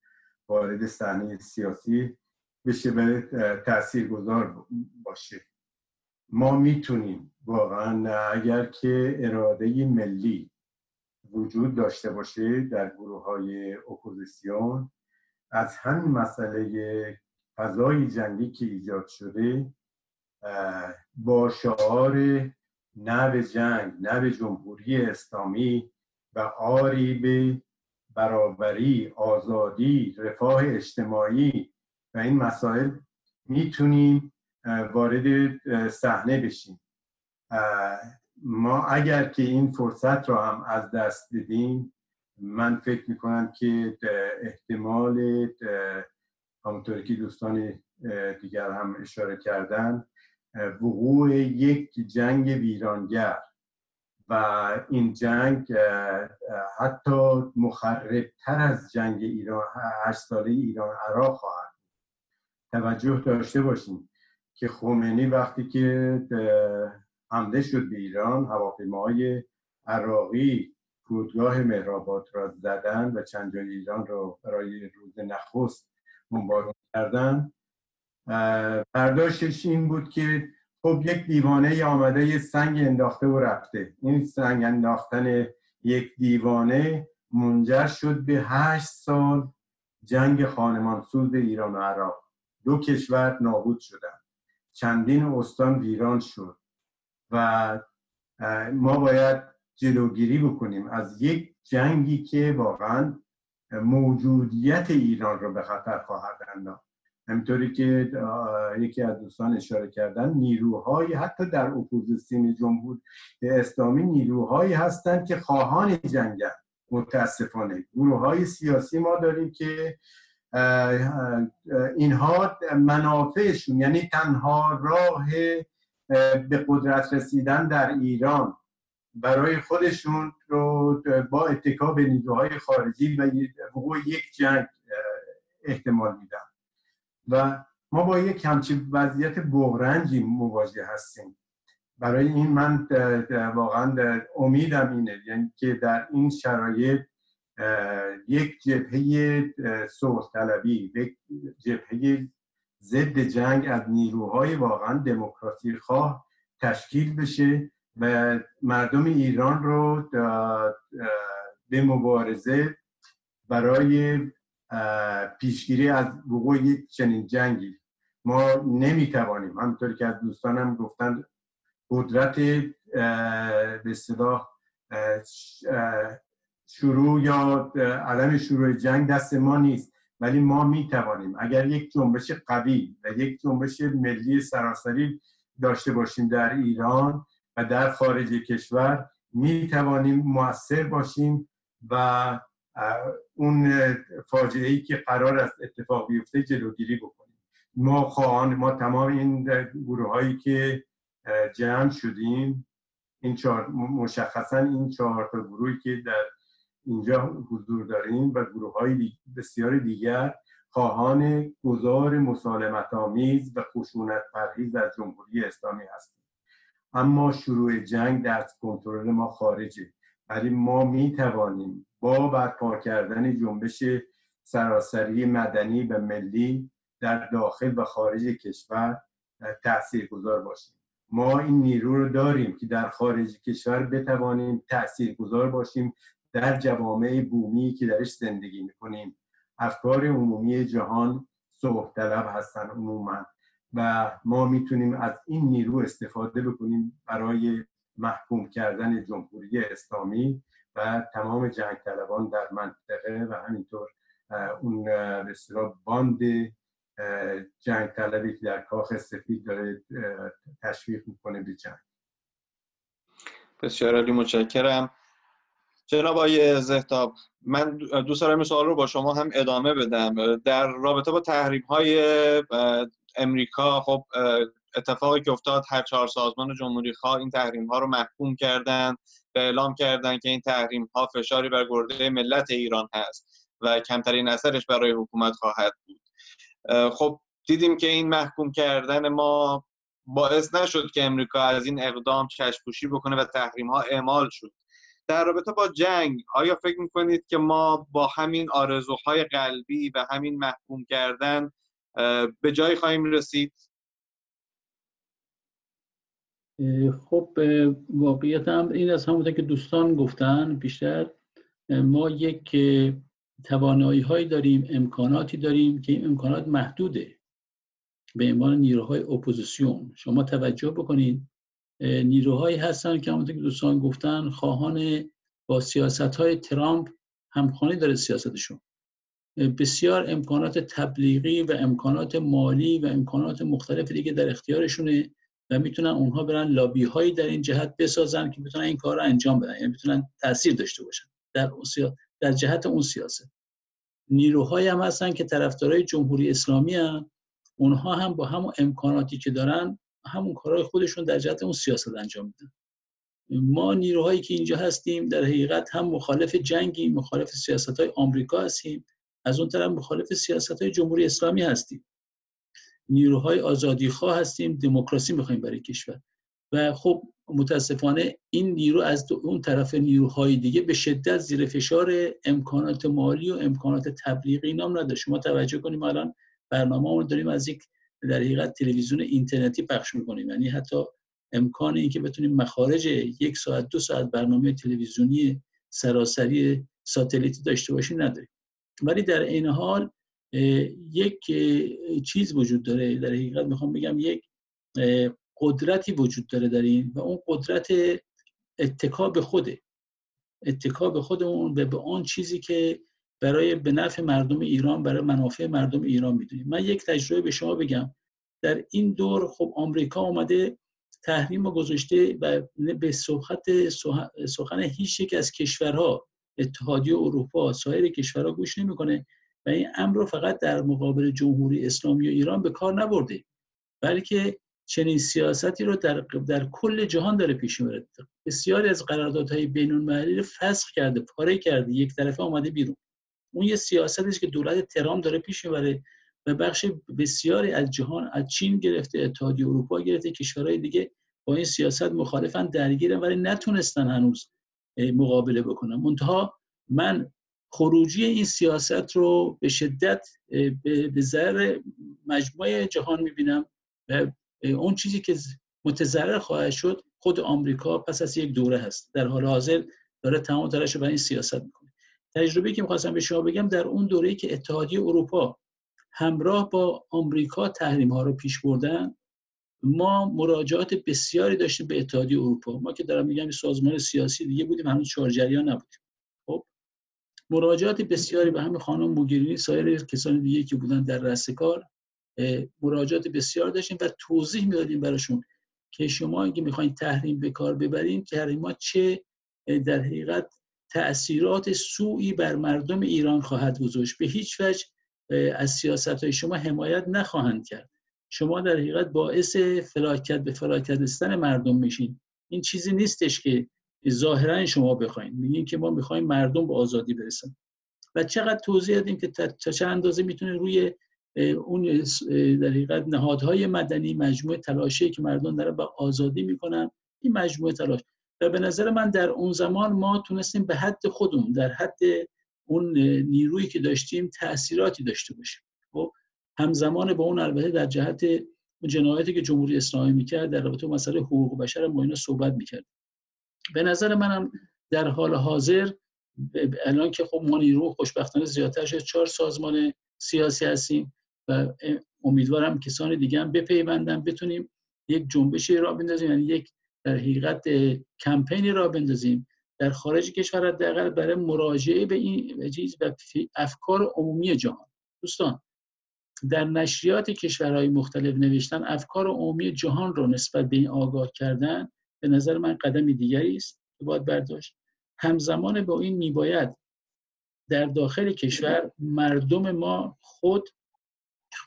وارد صحنه سیاسی بشه به تأثیر گذار باشه. ما می‌تونیم واقعا اگر که اراده ملی وجود داشته باشه در گروه های اپوزیسیون از همین مسئله فضای جنگی که ایجاد شده با شعار نو جنگ نو جمهوری اسلامی و آری به برابری آزادی رفاه اجتماعی و این مسائل می‌تونیم وارد صحنه بشیم. ما اگر که این فرصت را هم از دست بدیم من فکر می‌کنم که احتمال همونطوری که دوستان دیگر هم اشاره کردن وقوع یک جنگ ویرانگر و این جنگ حتی مخربتر از جنگ ایران هشت ساله ایران عراق خواهد توجه داشته باشیم که خمینی وقتی که حمله شد به ایران هواپیماهای عراقی فرودگاه مهرآباد را زدن و چند جای ایران را برای روز نخست بمبارون کردن. برداشتش این بود که خب یک دیوانه آمده یه سنگ انداخته و رفته. این سنگ انداختن یک دیوانه منجر شد به هشت سال جنگ خانمانسوز ایران و عراق. دو کشور نابود شدن چندین استان ویران شد و ما باید جلوگیری بکنیم. از یک جنگی که واقعا موجودیت ایران رو به خطر خواهد انداخت. همینطوری که یکی از دوستان اشاره کردن نیروهای حتی در اپوزیسیون جمهور اسلامی نیروهایی هستند که خواهان جنگن. متاسفانه. گروه های سیاسی ما داریم که اینها منافعشون یعنی تنها راه به قدرت رسیدن در ایران برای خودشون رو با اتکا به نیروهای خارجی و وقوع یک جنگ احتمال میدن. و ما با یک همچین وضعیت بغرنجی مواجه هستیم. برای این من واقعا امیدم اینه یعنی که در این شرایط یک جبهه صلح طلبی یک جبهه ضد جنگ از نیروهای واقعا دموکراسی خواه تشکیل بشه و مردم ایران رو به مبارزه برای پیشگیری از وقوع یک چنین جنگی. ما نمی‌توانیم. همطور که از دوستانم گفتن قدرت به صلاح شروع یا عدم شروع جنگ دست ما نیست. ولی ما می توانیم اگر یک جنبش قوی و یک جنبش ملی سراسری داشته باشیم در ایران و در خارج کشور می توانیم موثر باشیم و اون فاجعه ای که قرار است اتفاق بیفته جلوگیری بکنیم. ما خواهان ما تمام این گروه هایی که جمع شدیم این چهار مشخصا این چهار تا گروهی که در اینجا حضور داریم و گروه های بسیار دیگر خواهان گذار مسالمت آمیز و خشونت پرهیز از جمهوری اسلامی هستیم. اما شروع جنگ در کنترل ما خارجه. ولی ما می توانیم با برپا کردن جنبش سراسری مدنی و ملی در داخل و خارج کشور تأثیر گذار باشیم. ما این نیرو رو داریم که در خارج کشور بتوانیم تأثیر گذار باشیم در جوامع بومی که درش زندگی می‌کنیم. افکار عمومی جهان صحب طلب هستن عموما و ما می‌تونیم از این نیرو استفاده بکنیم برای محکوم کردن جمهوری اسلامی و تمام جنگ طلبان در منطقه و همینطور اون به باند جنگ طلبی که در کاخ سفید داره تشویق می‌کنه به جنگ. بسیار عالی متشکرم. جناب آقای زهتاب من دوست دارم این سوال رو با شما هم ادامه بدم. در رابطه با تحریم های امریکا خب اتفاقی که افتاد هر چهار سازمان جمهوری خواه این تحریم ها رو محکوم کردن به اعلام کردن که این تحریم ها فشاری بر گرده ملت ایران هست و کمترین اثرش برای حکومت خواهد بود. خب دیدیم که این محکوم کردن ما باعث نشد که امریکا از این اقدام چشپوشی بکنه و تحریم ها اعمال شد. در رابطه با جنگ آیا فکر می‌کنید که ما با همین آرزوهای قلبی و همین محکوم کردن به جای خواهیم رسید؟ خب واقعیت هم این از همونطور که دوستان گفتن بیشتر ما یک توانایی هایی داریم امکاناتی داریم که این امکانات محدوده به عنوان نیروهای اپوزیسیون. شما توجه بکنید نیروهایی هستن که همونطور که دوستان گفتن خواهان با سیاست های ترامپ همخوانی داره سیاستشون. بسیار امکانات تبلیغی و امکانات مالی و امکانات مختلف دیگه در اختیارشونه. و می‌تونن اونها برن لابی هایی در این جهت بسازن که بتونن این کار رو انجام بدن. یعنی می‌تونن تاثیر داشته باشن در در جهت اون سیاست. نیروهایی هم هستن که طرفدارای جمهوری اسلامی هم اونها هم با همون امکاناتی که دارن همون کارهای خودشون در جهت اون سیاست انجام میدن. ما نیروهایی که اینجا هستیم در حقیقت هم مخالف جنگی مخالف سیاست های آمریکا هستیم. از اون طرف مخالف سیاست های جمهوری اسلامی هستیم. نیروهای آزادیخواه هستیم دموکراسی می‌خوایم برای کشور. و خب متاسفانه این نیرو از اون طرف نیروهای دیگه به شدت زیر فشار امکانات مالی و امکانات تبلیغی نام نداره شما توجه کنیم الان برنامه داریم از یک در حقیقت تلویزیون اینترنتی پخش می‌کنیم. یعنی حتی امکان اینکه بتونیم مخارج یک ساعت دو ساعت برنامه تلویزیونی سراسری ساتلیتی داشته باشیم نداریم. ولی در این حال یک چیز وجود داره در حقیقت. می‌خوام بگم یک قدرتی وجود داره در این و اون قدرت اتکا به خوده. اتکا به خودمون و به آن چیزی که برای به نفع مردم ایران برای منافع مردم ایران می‌دونیم. من یک تجربه به شما بگم. در این دور خب آمریکا آمده تحریم و گذاشته و به صحبت سخن هیچ یک از کشورها اتحادیه اروپا سایر کشورها گوش نمی‌کنه. و این امر رو فقط در مقابل جمهوری اسلامی و ایران به کار نبرده. بلکه چنین سیاستی رو در, در کل جهان داره پیش می‌بره. بسیاری از قراردادهای بین المللی رو فسخ کرده پاره کرده یک طرفه آمده بیرون. اون یه سیاستی است که دولت ترام داره پیش می‌بره و بخش بسیاری از جهان از چین گرفته اتحادیه اروپا گرفته کشورهای دیگه با این سیاست مخالفن درگیرن ولی نتونستن هنوز مقابله بکنن. منتها من خروجی این سیاست رو به شدت به ضرر مجموعه جهان می‌بینم و اون چیزی که متضرر خواهد شد خود آمریکا پس از یک دوره هست. در حال حاضر داره تمام تلاش رو برای این سیاست می‌کنه. تجربه که می‌خواستم به شما بگم در اون دوره‌ای که اتحادیه اروپا همراه با آمریکا تحریم ها رو پیش بردن ما مراجعات بسیاری داشتیم به اتحادیه اروپا. ما که دارم میگم سازمان سیاسی دیگه بودیم هنوز چهار جریان نبودیم. مراجعات بسیاری به همین خانم موگرینی سایر کسان دیگه که بودن در رأس کار مراجعات بسیار داشتیم و توضیح می‌دادیم براشون که شما اگه می‌خواین تحریم به کار ببرین ما چه در حقیقت تأثیرات سوئی بر مردم ایران خواهد گذاشت. به هیچ وجه از سیاست های شما حمایت نخواهند کرد. شما در حقیقت باعث فلاکت به فلاکت مردم میشین. این چیزی نیستش که ظاهرا شما بخواین. میگین که ما می‌خوایم مردم به آزادی برسن و چقدر توضیح دادیم که تا چه اندازه می‌تونه روی اون در حقیقت نهادهای مدنی مجموعه تلاشی که مردم دارن به آزادی می‌کنن این مجموعه تلاش. و به نظر من در اون زمان ما تونستیم به حد خودمون در حد اون نیرویی که داشتیم تاثیراتی داشته باشیم. خب همزمان با اون البته در جهت جنایتی که جمهوری اسلامی می‌کرد در رابطه با مسئله حقوق بشر ما اینا صحبت می‌کرد به نظر منم در حال حاضر الان که خب ما نیرو خوشبختانه زیادتر شد چهار سازمان سیاسی هستیم و امیدوارم کسان دیگه هم بپیوندن بتونیم یک جنبشی را بندازیم یعنی یک در حقیقت کمپینی را بندازیم در خارج کشور حداقل برای مراجعه به این چیز و افکار عمومی جهان. دوستان در نشریات کشورهای مختلف نوشتن افکار عمومی جهان رو نسبت به این آگاه کردن به نظر من قدمی دیگری است که باید برداشت. همزمان با این میباید در داخل کشور مردم ما خود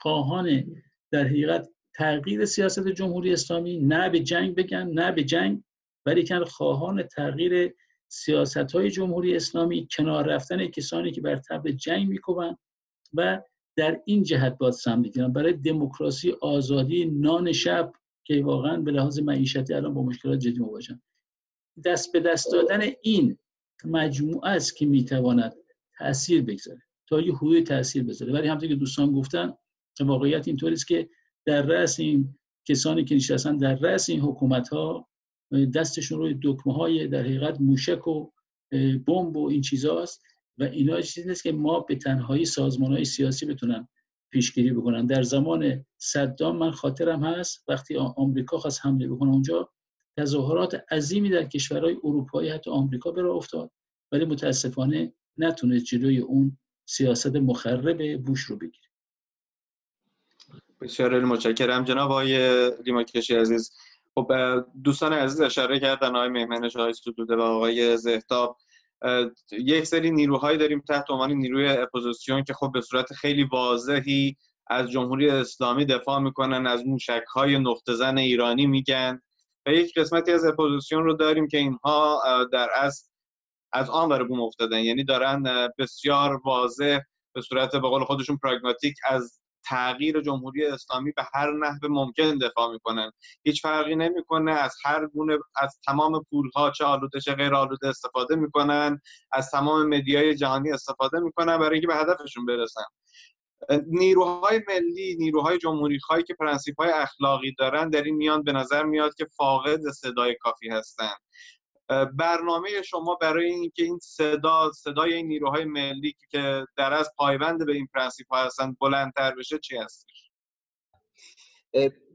خواهان در حقیقت تغییر سیاست جمهوری اسلامی نه به جنگ بگن نه به جنگ ولی کن خواهان تغییر سیاست های جمهوری اسلامی کنار رفتن کسانی که بر تبع جنگ میکوبن و در این جهت باید بگیرن برای دموکراسی آزادی نان شب که واقعا به لحاظ معیشتی الان با مشکلات جدی مواجهن دست به دست دادن این مجموعه است که می‌تواند تاثیر بگذاره تا یه حدود تاثیر بذاره. ولی همونطور که دوستان گفتن واقعیت اینطوری است که در رأس این کسانی که نشستن در رأس این حکومت ها دستشون روی دکمه های در حقیقت موشک و بمب و این چیزاست. و اینا چیزی نیست که ما به تنهایی سازمان های سیاسی بتونن پیشگیری بکنن. در زمان صدام من خاطرم هست وقتی آمریکا خواست حمله بکنه اونجا تظاهرات عظیمی در کشورهای اروپایی حتی آمریکا به راه افتاد ولی متاسفانه نتونست جلوی اون سیاست مخرب بوش رو بگیره. بسیار متشکرم. جناب آقای لیماکشی عزیز خب دوستان عزیز اشاره کردن آقای مهمنش آقای ستوده و آقای زهتاب. یک سری نیروهایی داریم تحت عنوان نیروی اپوزیسیون که خب به صورت خیلی واضحی از جمهوری اسلامی دفاع می‌کنن از موشک های نقطه زن ایرانی میگن. و یک قسمتی از اپوزیسیون رو داریم که اینها در از از آن ور بوم افتادن. یعنی دارن بسیار واضح به صورت به قول خودشون پراگماتیک از تغییر جمهوری اسلامی به هر نحو ممکن دفاع می‌کنن هیچ فرقی نمی‌کنه. از هر گونه از تمام پولها چه آلوده چه غیر آلوده استفاده می‌کنن. از تمام مدیای جهانی استفاده می‌کنن برای اینکه به هدفشون برسن. نیروهای ملی نیروهای جمهوری خواهی که پرنسیپ های اخلاقی دارن در این میان به نظر میاد که فاقد صدای کافی هستند برنامه شما برای اینکه این صدا صدای این نیروهای ملی که در از پایبند به این پرنسیپ ها هستن بلندتر بشه چی هستش؟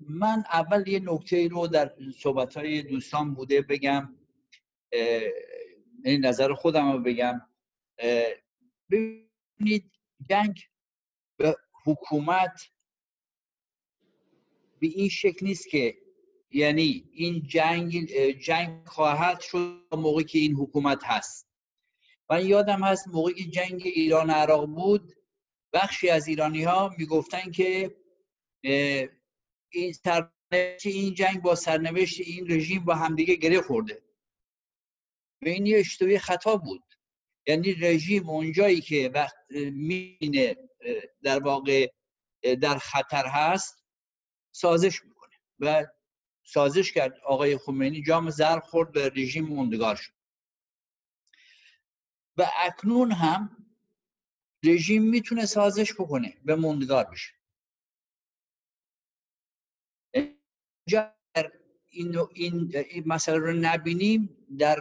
من اول یه نکته رو در صحبت های دوستان بوده بگم. این نظر خودم رو بگم. ببینید جنگ به حکومت به این شکل نیست که یعنی این جنگ جنگ خواهد شد موقعی که این حکومت هست. من یادم هست موقعی که جنگ ایران عراق بود بخشی از ایرانی ها می‌گفتن که این سرنوشت این جنگ با سرنوشت این رژیم با همدیگه گره خورده. و این یه اشتباه خطا بود. یعنی رژیم اونجایی که وقت مینه در واقع در خطر هست سازش می‌کنه. و سازش کرد. آقای خمینی جام زر خورد به رژیم موندگار شد. و اکنون هم رژیم می‌تونه سازش بکنه به موندگار بشه. این, این, این مسئله رو نبینیم در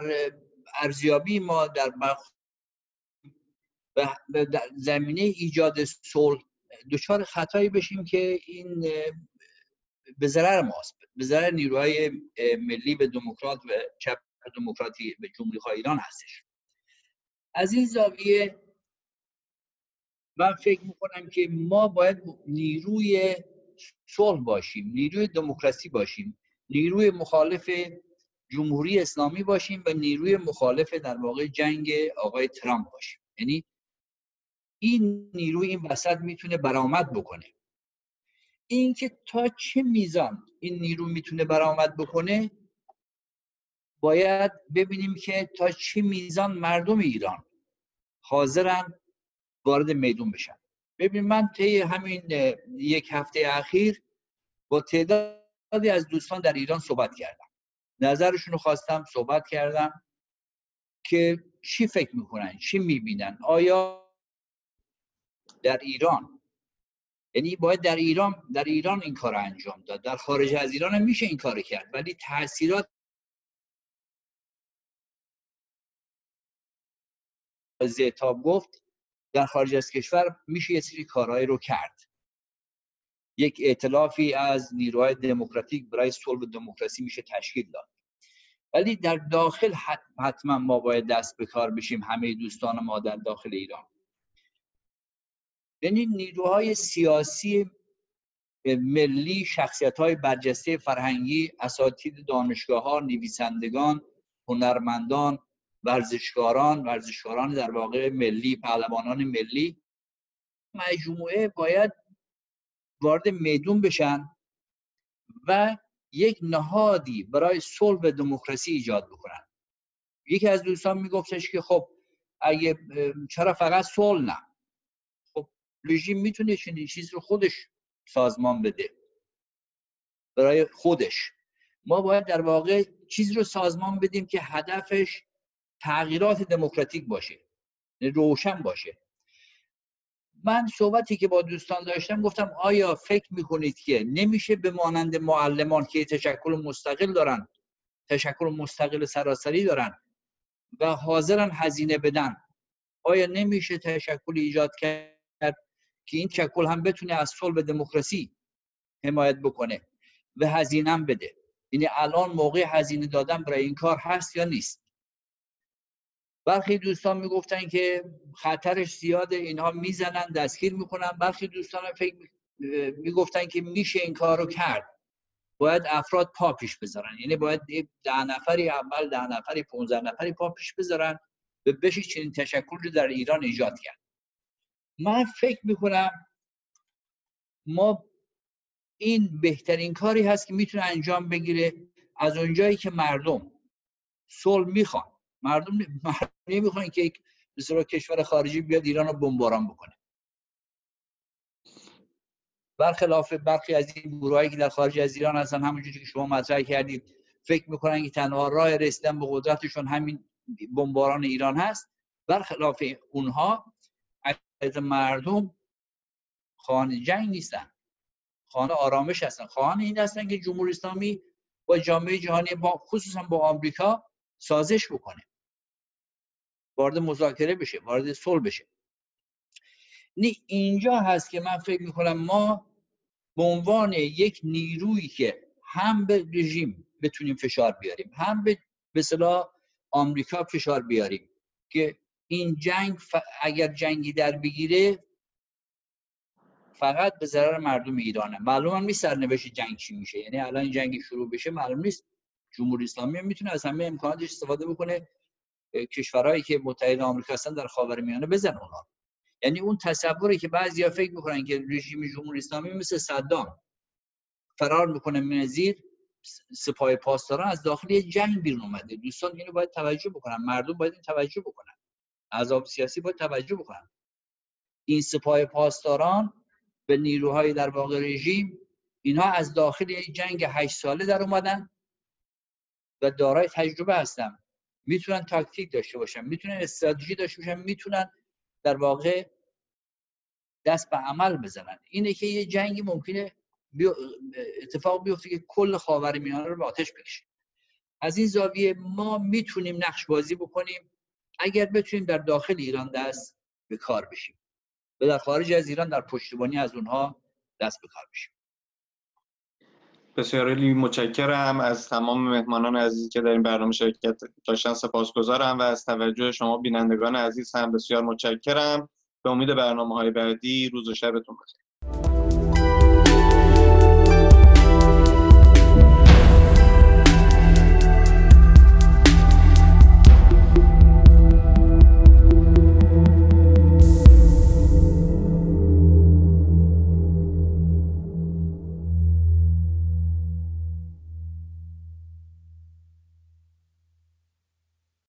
ارزیابی ما در در زمینه ایجاد صلح دچار خطایی بشیم که این به ضرر ماست. به ضرر نیروهای ملی به دموکرات و چپ دموکراتی به جمهوری ایران هستش. از این زاویه من فکر می‌کنم که ما باید نیروی صلح باشیم نیروی دموکراسی باشیم نیروی مخالف جمهوری اسلامی باشیم و نیروی مخالف در واقع جنگ آقای ترامپ باشیم. یعنی این نیروی این وسط می‌تونه برآمد بکنه. اینکه تا چه میزان این نیرو می‌تونه برآمد بکنه باید ببینیم که تا چه میزان مردم ایران حاضرن وارد میدون بشن. ببین من طی همین یک هفته اخیر با تعدادی از دوستان در ایران صحبت کردم. نظرشون رو خواستم صحبت کردم که چی فکر می‌کنن چی می‌بینن؟ آیا در ایران یعنی باید در ایران در ایران این کار انجام داد. در خارج از ایران هم میشه این کار کرد. ولی تاثیرات زیتاب گفت در خارج از کشور میشه یه سری کارهایی رو کرد. یک ائتلافی از نیروهای دموکراتیک برای صلح دموکراسی میشه تشکیل داد. ولی در داخل حتما ما باید دست به کار بشیم همه دوستان ما در داخل ایران. یعنی نیروهای سیاسی ملی شخصیت های برجسته فرهنگی اساتید دانشگاه ها نویسندگان هنرمندان ورزشکاران ورزشکاران در واقع ملی پهلوانان ملی مجموعه باید وارد میدون بشن و یک نهادی برای صلح و دموکراسی ایجاد بکنن. یکی از دوستان میگفتش که خب اگه چرا فقط صلح نه؟ رژیم می‌تونه چنین چیز رو خودش سازمان بده. برای خودش. ما باید در واقع چیز رو سازمان بدیم که هدفش تغییرات دموکراتیک باشه. یعنی روشن باشه. من صحبتی که با دوستان داشتم گفتم آیا فکر می‌کنید که نمیشه به مانند معلمان که تشکل مستقل دارن تشکل مستقل سراسری دارن و حاضرن هزینه بدن آیا نمیشه تشکل ایجاد کرد؟ که این تشکل هم بتونه از صلح دموکراسی حمایت بکنه و هزینه بده. یعنی الان موقع هزینه دادن برای این کار هست یا نیست؟ برخی دوستان می‌گفتن که خطرش زیاد اینها می‌زنن دستگیر می‌کنن. برخی دوستان فکر می‌گفتن که میشه این کار رو کرد. باید افراد پا پیش بذارن. یعنی باید ده نفری اول ده نفری 15 نفری پا پیش بذارن به بشه چنین تشکل رو در ایران ایجاد کرد. من فکر می‌کنم ما این بهترین کاری هست که می‌تونه انجام بگیره از اونجایی که مردم صلح می‌خوان. مردم نمی‌خوان که یک بسیار کشور خارجی بیاد ایران رو بمباران بکنه. برخلاف برخی از این گروهایی که در خارج از ایران هستن همونجوری که شما مطرح کردید فکر می‌کنن که تنها راه رسیدن به قدرتشون همین بمباران ایران هست. برخلاف اونها مردم خانه جنگ نیستن. خانه آرامش هستن. خانه این هستن که جمهوری اسلامی با جامعه جهانی با خصوصا با آمریکا سازش بکنه. وارد مذاکره بشه وارد صلح بشه. اینجا هست که من فکر می‌کنم ما به عنوان یک نیرویی که هم به رژیم بتونیم فشار بیاریم هم به به آمریکا فشار بیاریم که این جنگ اگر جنگی در بگیره فقط به ضرر مردم ایرانه. معلوم نیست سرنوشت جنگ چی میشه. یعنی الان این جنگ شروع بشه معلوم نیست. جمهوری اسلامی می‌تونه از همه امکاناتش استفاده بکنه. کشورهایی که متحد آمریکا هستن در خاورمیانه بزن اونها یعنی اون تصوری که بعضیا فکر می‌کنن که رژیم جمهوری اسلامی مثل صدام فرار می‌کنه منزیر سپاه پاسداران از داخل جنگ بیرون اومده. دوستان اینو باید توجه بکنن. مردم باید این توجه بکنن. احزاب سیاسی باید توجه بکنن این سپاه پاسداران به نیروهای در واقع رژیم اینها از داخل جنگ هشت ساله در اومدن و دارای تجربه هستن. می‌تونن تاکتیک داشته باشن می‌تونن استراتژی داشته باشن می‌تونن در واقع دست به عمل بزنن. اینه که یه جنگی ممکنه اتفاق بیفته که کل خاورمیانه رو به آتش بکشه. از این زاویه ما می‌تونیم نقش بازی بکنیم. اگر بتونیم در داخل ایران دست به کار بشیم. و در خارج از ایران در پشتیبانی از اونها دست به کار بشیم. بسیار متشکرم. از تمام مهمانان عزیزی که در این برنامه شرکت داشتن سپاسگزارم و از توجه شما بینندگان عزیز هم بسیار متشکرم. به امید برنامه های بعدی روز و شبتون بخیر.